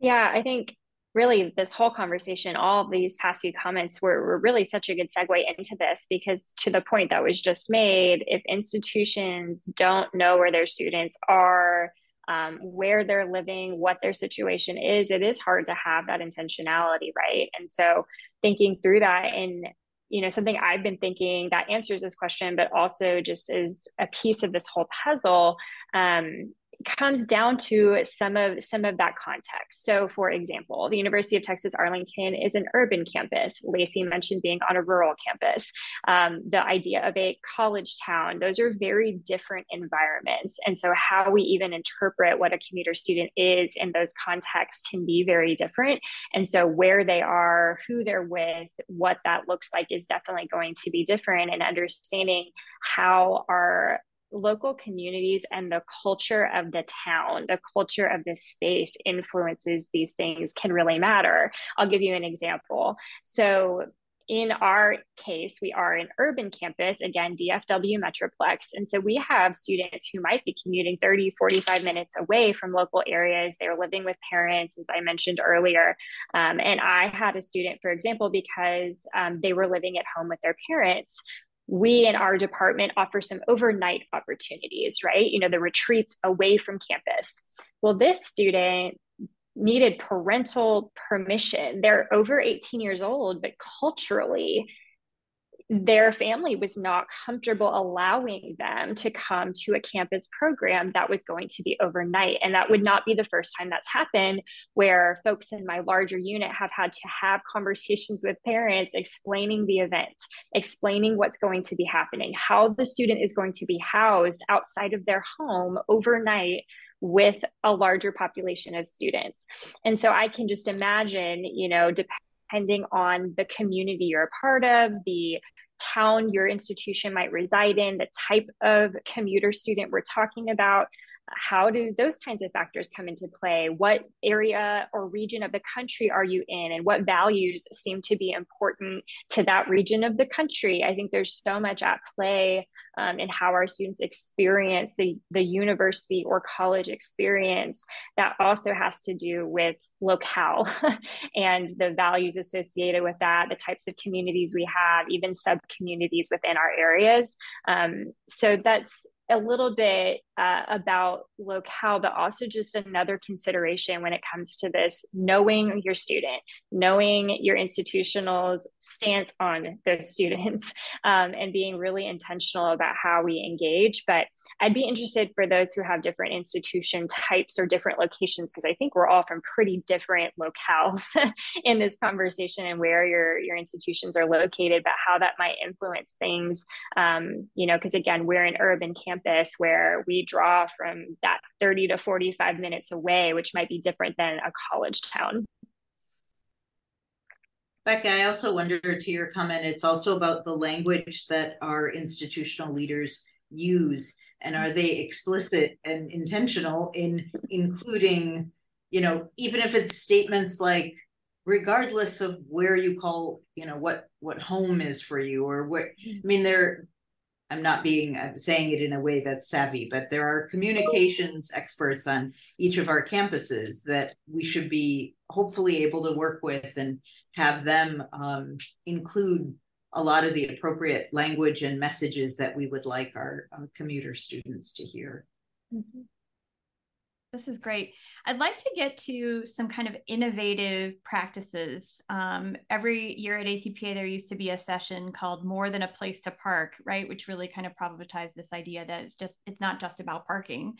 Yeah i think really this whole conversation, all these past few comments were, were really such a good segue into this because to the point that was just made, if institutions don't know where their students are, um, where they're living, what their situation is, it is hard to have that intentionality, right? And so thinking through that and you know something i've been thinking that answers this question but also just is a piece of this whole puzzle um, comes down to some of some of that context. So, for example, the University of Texas Arlington is an urban campus. Lacey mentioned being on a rural campus. Um, the idea of a college town; those are very different environments, and so how we even interpret what a commuter student is in those contexts can be very different. And so, where they are, who they're with, what that looks like is definitely going to be different. And understanding how our local communities and the culture of the town, the culture of the space influences these things can really matter. I'll give you an example. So, in our case, we are an urban campus, again, DFW Metroplex. And so we have students who might be commuting 30, 45 minutes away from local areas. They're living with parents, as I mentioned earlier. Um, and I had a student, for example, because um, they were living at home with their parents we in our department offer some overnight opportunities, right? You know, the retreats away from campus. Well, this student needed parental permission. They're over 18 years old, but culturally, their family was not comfortable allowing them to come to a campus program that was going to be overnight. And that would not be the first time that's happened, where folks in my larger unit have had to have conversations with parents explaining the event, explaining what's going to be happening, how the student is going to be housed outside of their home overnight with a larger population of students. And so I can just imagine, you know, depending on the community you're a part of, the town your institution might reside in, the type of commuter student we're talking about, how do those kinds of factors come into play? What area or region of the country are you in, and what values seem to be important to that region of the country? I think there's so much at play um, in how our students experience the, the university or college experience that also has to do with locale and the values associated with that, the types of communities we have, even sub communities within our areas. Um, so that's a little bit uh, about locale, but also just another consideration when it comes to this knowing your student, knowing your institutional's stance on those students, um, and being really intentional about how we engage. But I'd be interested for those who have different institution types or different locations, because I think we're all from pretty different locales in this conversation and where your, your institutions are located, but how that might influence things. Um, you know, because again, we're an urban campus where we draw from that 30 to 45 minutes away, which might be different than a college town. Becca, I also wonder to your comment, it's also about the language that our institutional leaders use. And are they explicit and intentional in including, you know, even if it's statements like, regardless of where you call, you know, what what home is for you or what I mean, they're I'm not being I'm saying it in a way that's savvy, but there are communications experts on each of our campuses that we should be hopefully able to work with and have them um, include a lot of the appropriate language and messages that we would like our uh, commuter students to hear. Mm-hmm. This is great. I'd like to get to some kind of innovative practices. Um, every year at ACPA, there used to be a session called More Than a Place to Park, right? Which really kind of problematized this idea that it's just, it's not just about parking.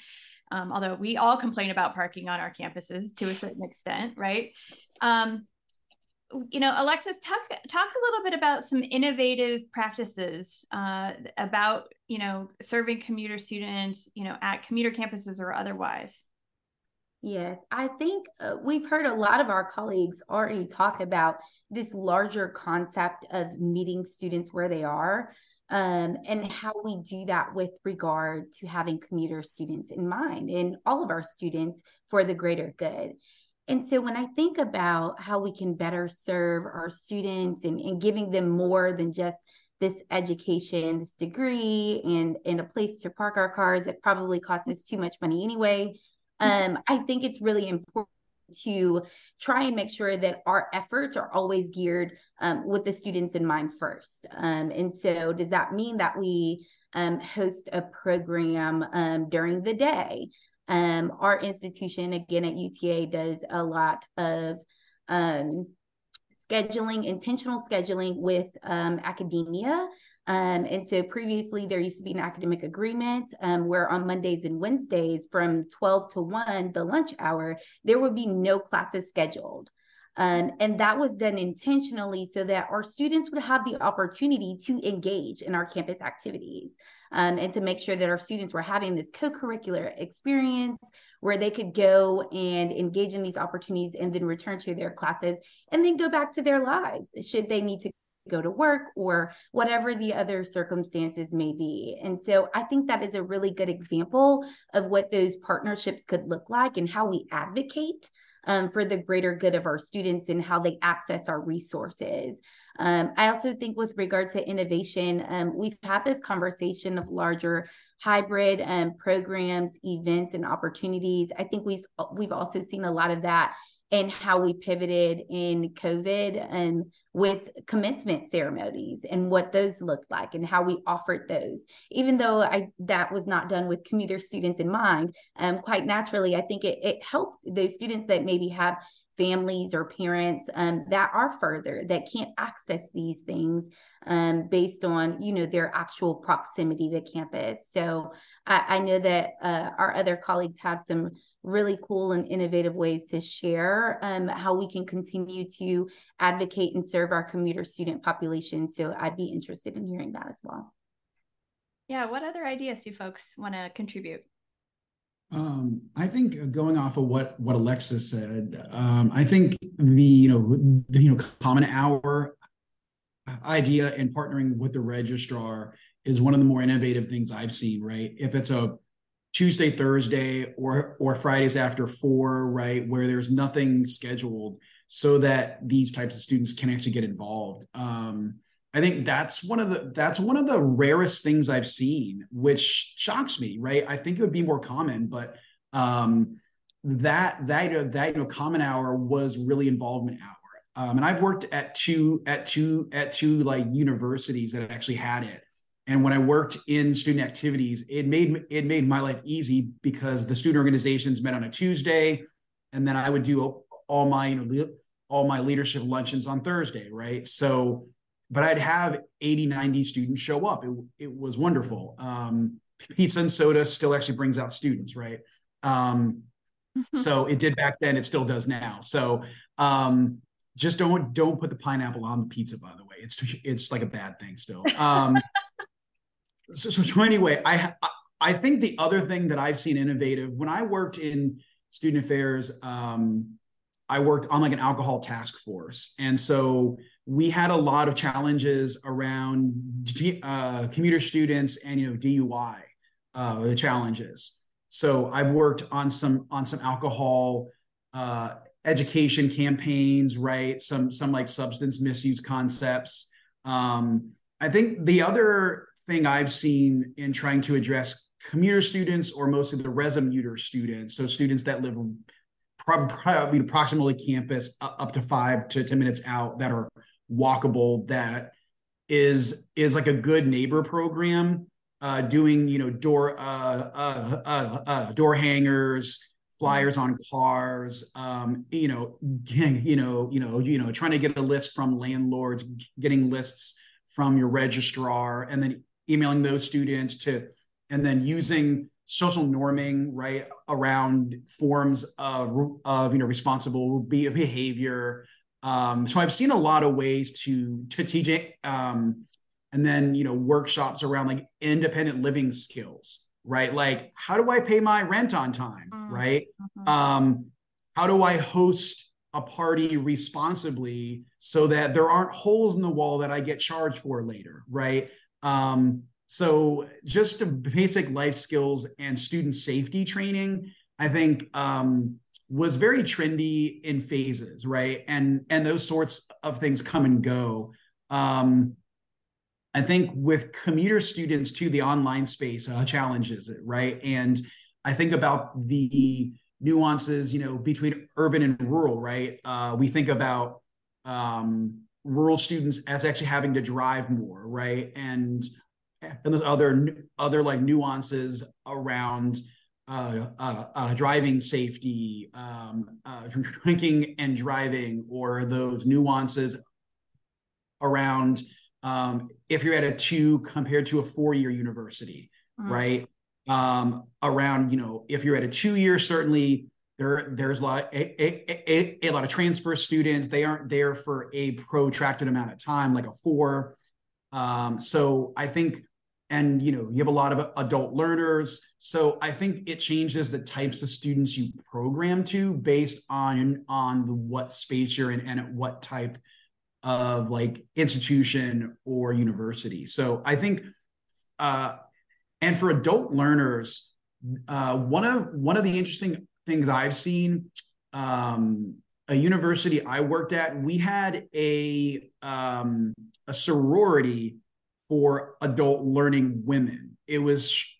Um, although we all complain about parking on our campuses to a certain extent, right? Um, you know, Alexis, talk talk a little bit about some innovative practices uh, about you know serving commuter students, you know, at commuter campuses or otherwise. Yes, I think uh, we've heard a lot of our colleagues already talk about this larger concept of meeting students where they are um, and how we do that with regard to having commuter students in mind and all of our students for the greater good. And so when I think about how we can better serve our students and, and giving them more than just this education, this degree, and, and a place to park our cars that probably costs us too much money anyway um, I think it's really important to try and make sure that our efforts are always geared um, with the students in mind first. Um, and so, does that mean that we um, host a program um, during the day? Um, our institution, again at UTA, does a lot of um, scheduling, intentional scheduling with academia. Um, and so previously there used to be an academic agreement um, where on Mondays and Wednesdays from 12 to 1, the lunch hour, there would be no classes scheduled. Um, and that was done intentionally so that our students would have the opportunity to engage in our campus activities um, and to make sure that our students were having this co curricular experience where they could go and engage in these opportunities and then return to their classes and then go back to their lives should they need to go to work or whatever the other circumstances may be. And so I think that is a really good example of what those partnerships could look like and how we advocate um, for the greater good of our students and how they access our resources. Um, I also think, with regard to innovation, um, we've had this conversation of larger hybrid um, programs, events, and opportunities. I think we've we've also seen a lot of that and how we pivoted in COVID and with commencement ceremonies and what those looked like and how we offered those. Even though I that was not done with commuter students in mind, um, quite naturally, I think it, it helped those students that maybe have families or parents um, that are further that can't access these things um, based on you know their actual proximity to campus so i, I know that uh, our other colleagues have some really cool and innovative ways to share um, how we can continue to advocate and serve our commuter student population. So I'd be interested in hearing that as well. Yeah, what other ideas do folks want to contribute? Um, I think going off of what what Alexis said, um, I think the you know the you know common hour idea and partnering with the registrar is one of the more innovative things I've seen. Right, if it's a Tuesday, Thursday, or or Fridays after four, right, where there's nothing scheduled, so that these types of students can actually get involved. Um, I think that's one of the that's one of the rarest things I've seen, which shocks me, right? I think it would be more common, but um, that that that you know common hour was really involvement hour. Um, and I've worked at two at two at two like universities that actually had it and when I worked in student activities, it made it made my life easy because the student organizations met on a Tuesday, and then I would do all my you know, all my leadership luncheons on Thursday, right? So, but I'd have 80, 90 students show up. It, it was wonderful. Um, pizza and soda still actually brings out students, right? Um, so it did back then. It still does now. So um, just don't don't put the pineapple on the pizza. By the way, it's it's like a bad thing still. Um, so, so anyway, I I think the other thing that I've seen innovative when I worked in student affairs, um, I worked on like an alcohol task force, and so we had a lot of challenges around uh, commuter students and you know DUI uh, challenges. So I've worked on some on some alcohol uh, education campaigns, right? Some some like substance misuse concepts. Um, I think the other thing I've seen in trying to address commuter students or mostly the resomuter students, so students that live probably approximately campus up to five to 10 minutes out that are walkable, that is is like a good neighbor program uh, doing you know door uh, uh, uh, uh door hangers flyers on cars um, you know you know you know you know trying to get a list from landlords getting lists from your registrar and then emailing those students to, and then using social norming right around forms of, of you know responsible behavior um, so i've seen a lot of ways to to teach it um, and then you know workshops around like independent living skills right like how do i pay my rent on time mm-hmm. right mm-hmm. um, how do i host a party responsibly so that there aren't holes in the wall that i get charged for later right um, so just basic life skills and student safety training, I think um, was very trendy in phases, right? And and those sorts of things come and go. Um, I think with commuter students too, the online space uh, challenges it, right? And I think about the nuances, you know, between urban and rural, right? Uh, we think about um, rural students as actually having to drive more, right? And and there's other other like nuances around uh, uh, uh, driving safety, um, uh, drinking and driving, or those nuances around um, if you're at a two compared to a four year university, mm-hmm. right? Um, around you know if you're at a two year, certainly there there's a lot a, a, a, a, lot of transfer students. They aren't there for a protracted amount of time, like a four. Um, so I think and you know you have a lot of adult learners. So i think it changes the types of students you program to based on on what space you're in and at what type of like institution or university. So i think uh and for adult learners uh one of one of the interesting things i've seen um a university i worked at we had a um a sorority for adult learning women. It was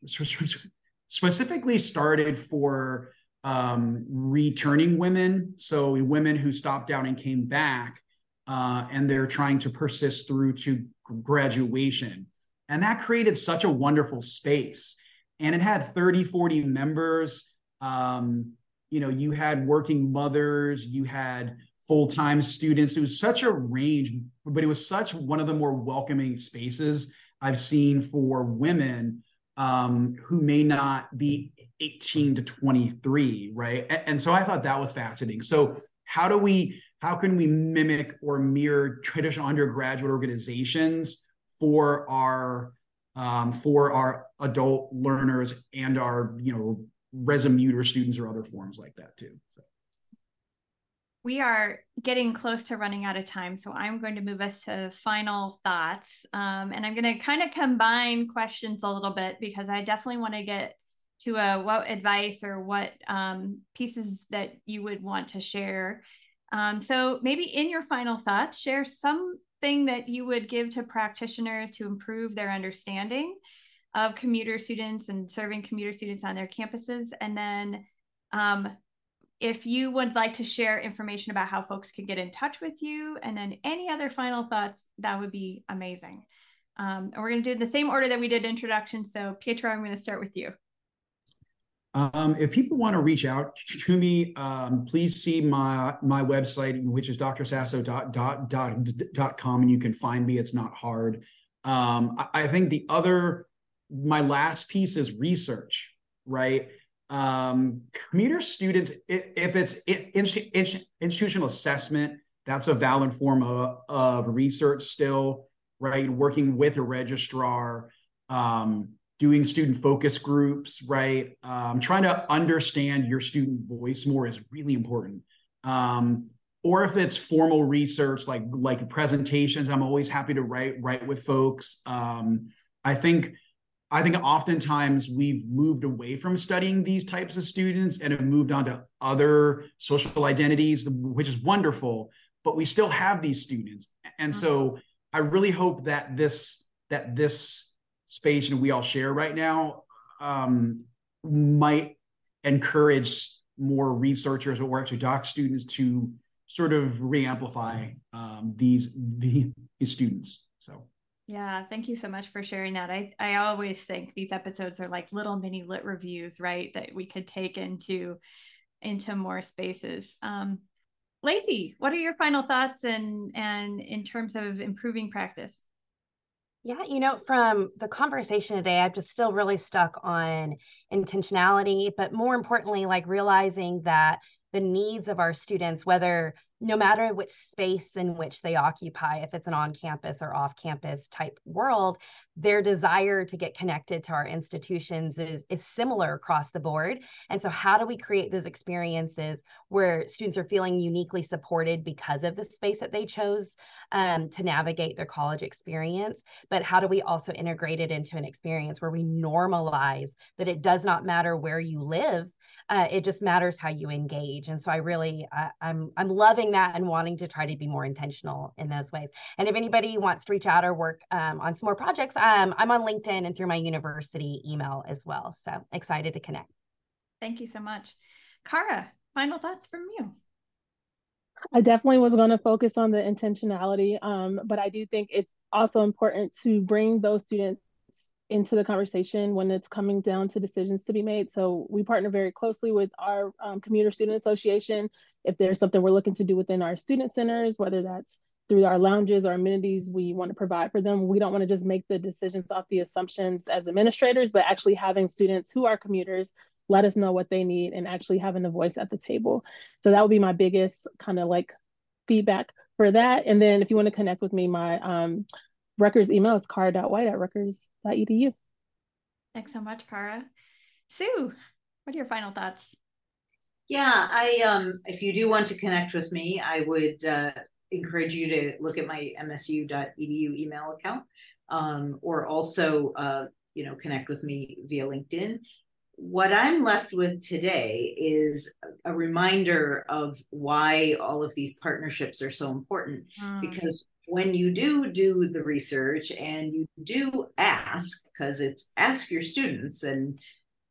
specifically started for um, returning women, so women who stopped out and came back, uh, and they're trying to persist through to graduation. And that created such a wonderful space. And it had 30, 40 members. Um, you know, you had working mothers, you had full-time students. It was such a range, but it was such one of the more welcoming spaces I've seen for women um, who may not be 18 to 23, right? And, and so I thought that was fascinating. So how do we how can we mimic or mirror traditional undergraduate organizations for our um, for our adult learners and our you know resume students or other forms like that too. So we are getting close to running out of time, so I'm going to move us to final thoughts. Um, and I'm going to kind of combine questions a little bit because I definitely want to get to a what advice or what um, pieces that you would want to share. Um, so maybe in your final thoughts, share something that you would give to practitioners to improve their understanding of commuter students and serving commuter students on their campuses, and then um, if you would like to share information about how folks can get in touch with you and then any other final thoughts, that would be amazing. Um, and we're going to do the same order that we did introduction. So Pietro, I'm going to start with you. Um, if people want to reach out to me, um, please see my my website, which is drsasso.com, and you can find me. It's not hard. Um, I, I think the other, my last piece is research, right? Um, commuter students, if it's institutional assessment, that's a valid form of, of research still, right? Working with a registrar, um, doing student focus groups, right? Um, trying to understand your student voice more is really important. Um, or if it's formal research, like like presentations, I'm always happy to write write with folks. Um, I think I think oftentimes we've moved away from studying these types of students and have moved on to other social identities, which is wonderful, but we still have these students. And so mm-hmm. I really hope that this that this space and we all share right now um, might encourage more researchers or actually doc students to sort of re-amplify um, these the, these students. So yeah, thank you so much for sharing that. I, I always think these episodes are like little mini lit reviews, right? That we could take into into more spaces. Um, Lacey, what are your final thoughts and and in terms of improving practice? Yeah, you know, from the conversation today, I'm just still really stuck on intentionality, but more importantly, like realizing that the needs of our students, whether no matter which space in which they occupy, if it's an on campus or off campus type world, their desire to get connected to our institutions is, is similar across the board. And so, how do we create those experiences where students are feeling uniquely supported because of the space that they chose um, to navigate their college experience? But how do we also integrate it into an experience where we normalize that it does not matter where you live? Uh, it just matters how you engage. And so I really, I, I'm, I'm loving that and wanting to try to be more intentional in those ways. And if anybody wants to reach out or work um, on some more projects, um, I'm on LinkedIn and through my university email as well. So excited to connect. Thank you so much. Cara, final thoughts from you. I definitely was going to focus on the intentionality, um, but I do think it's also important to bring those students into the conversation when it's coming down to decisions to be made. So we partner very closely with our um, commuter student association. If there's something we're looking to do within our student centers, whether that's through our lounges or amenities we want to provide for them, we don't want to just make the decisions off the assumptions as administrators, but actually having students who are commuters let us know what they need and actually having a voice at the table. So that would be my biggest kind of like feedback for that. And then if you want to connect with me, my um, Rutgers email is cara.white at rutgers.edu. Thanks so much, Cara. Sue, what are your final thoughts? Yeah, I um if you do want to connect with me, I would uh, encourage you to look at my msu.edu email account um, or also uh, you know connect with me via linkedin what i'm left with today is a reminder of why all of these partnerships are so important mm. because when you do do the research and you do ask because it's ask your students and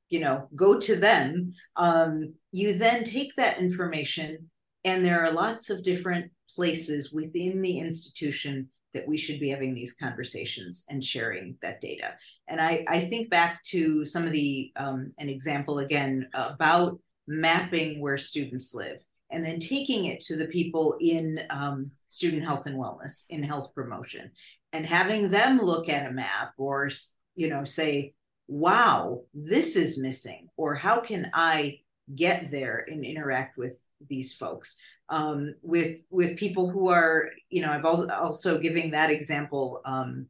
you know go to them um, you then take that information and there are lots of different places within the institution that we should be having these conversations and sharing that data. And I, I think back to some of the, um, an example again about mapping where students live and then taking it to the people in um, student health and wellness, in health promotion, and having them look at a map or, you know, say, wow, this is missing, or how can I get there and interact with these folks? um, with with people who are you know I've also giving that example um,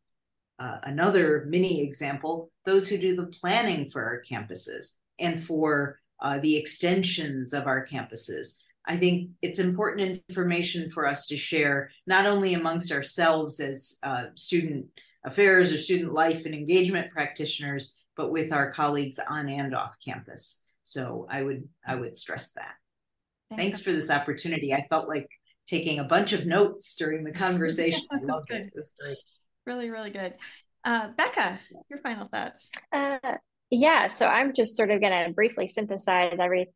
uh, another mini example those who do the planning for our campuses and for uh, the extensions of our campuses. I think it's important information for us to share not only amongst ourselves as uh, student affairs or student life and engagement practitioners, but with our colleagues on and off campus. So I would I would stress that. Thanks for this opportunity. I felt like taking a bunch of notes during the conversation. I loved it. It was great. Really, really good. Uh, Becca, your final thoughts. Uh, yeah, so I'm just sort of going to briefly synthesize everything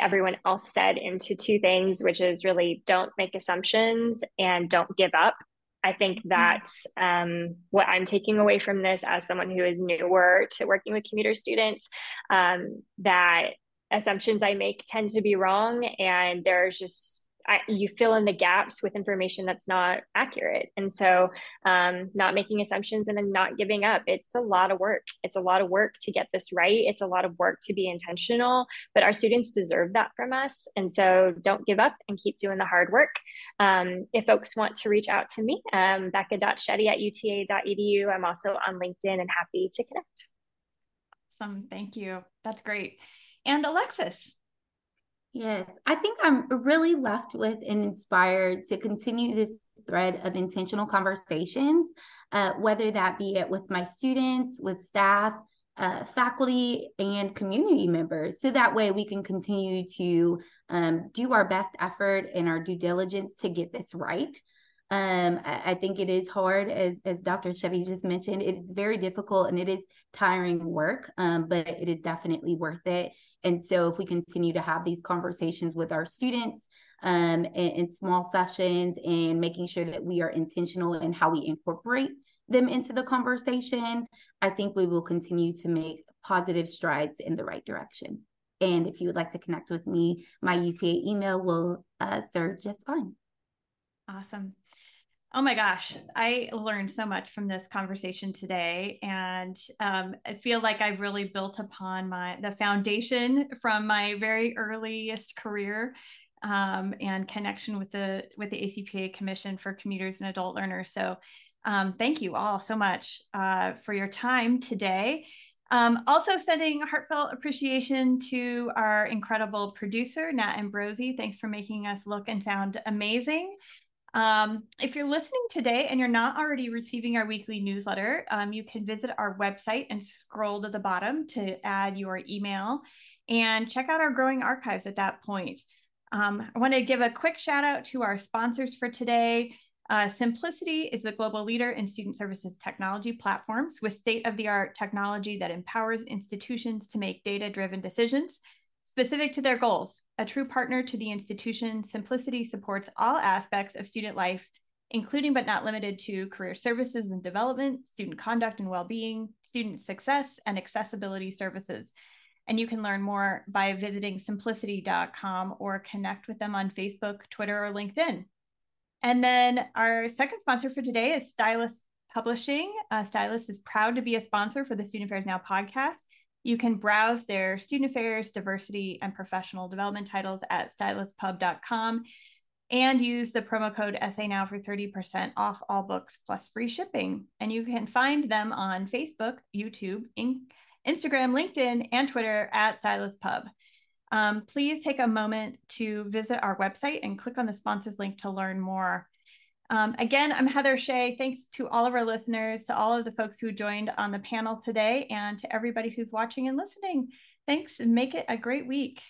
everyone else said into two things, which is really don't make assumptions and don't give up. I think mm-hmm. that's um, what I'm taking away from this as someone who is newer to working with commuter students. Um, that assumptions I make tend to be wrong, and there's just you fill in the gaps with information that's not accurate. And so, um, not making assumptions and then not giving up. It's a lot of work. It's a lot of work to get this right. It's a lot of work to be intentional, but our students deserve that from us. And so, don't give up and keep doing the hard work. Um, if folks want to reach out to me, um, becca.shetty at uta.edu. I'm also on LinkedIn and happy to connect. Awesome. Thank you. That's great and Alexis. Yes, I think I'm really left with and inspired to continue this thread of intentional conversations, uh, whether that be it with my students, with staff, uh, faculty, and community members. So that way we can continue to um, do our best effort and our due diligence to get this right. Um, I, think it is hard, as as Dr. Shetty just mentioned. It is very difficult and it is tiring work, um, but it is definitely worth it. And so, if we continue to have these conversations with our students um, in, in small sessions and making sure that we are intentional in how we incorporate them into the conversation, I think we will continue to make positive strides in the right direction. And if you would like to connect with me, my UTA email will uh, serve just fine. Awesome. Oh my gosh, I learned so much from this conversation today, and um, I feel like I've really built upon my the foundation from my very earliest career um, and connection with the with the ACPA Commission for Commuters and Adult Learners. So, um, thank you all so much uh, for your time today. Um, also, sending heartfelt appreciation to our incredible producer, Nat Ambrosi. Thanks for making us look and sound amazing. Um, if you're listening today and you're not already receiving our weekly newsletter, um, you can visit our website and scroll to the bottom to add your email and check out our growing archives at that point. Um, I want to give a quick shout out to our sponsors for today. Uh, Symplicity is a global leader in student services technology platforms with state of the art technology that empowers institutions to make data driven decisions specific to their goals. A true partner to the institution, Symplicity supports all aspects of student life including but not limited to career services and development, student conduct and well-being, student success, and accessibility services. And you can learn more by visiting symplicity.com or connect with them on Facebook, Twitter, or LinkedIn. And then our second sponsor for today is Stylus Publishing. Uh, Stylus is proud to be a sponsor for the Student Affairs Now podcast. You can browse their student affairs, diversity, and professional development titles at styluspub.com and use the promo code SA Now for 30% off all books plus free shipping. And you can find them on Facebook, YouTube, in- Instagram, LinkedIn, and Twitter at Stylus Pub. Um, please take a moment to visit our website and click on the sponsors link to learn more. Um, again, I'm Heather Shea. Thanks to all of our listeners, to all of the folks who joined on the panel today, and to everybody who's watching and listening. Thanks and make it a great week.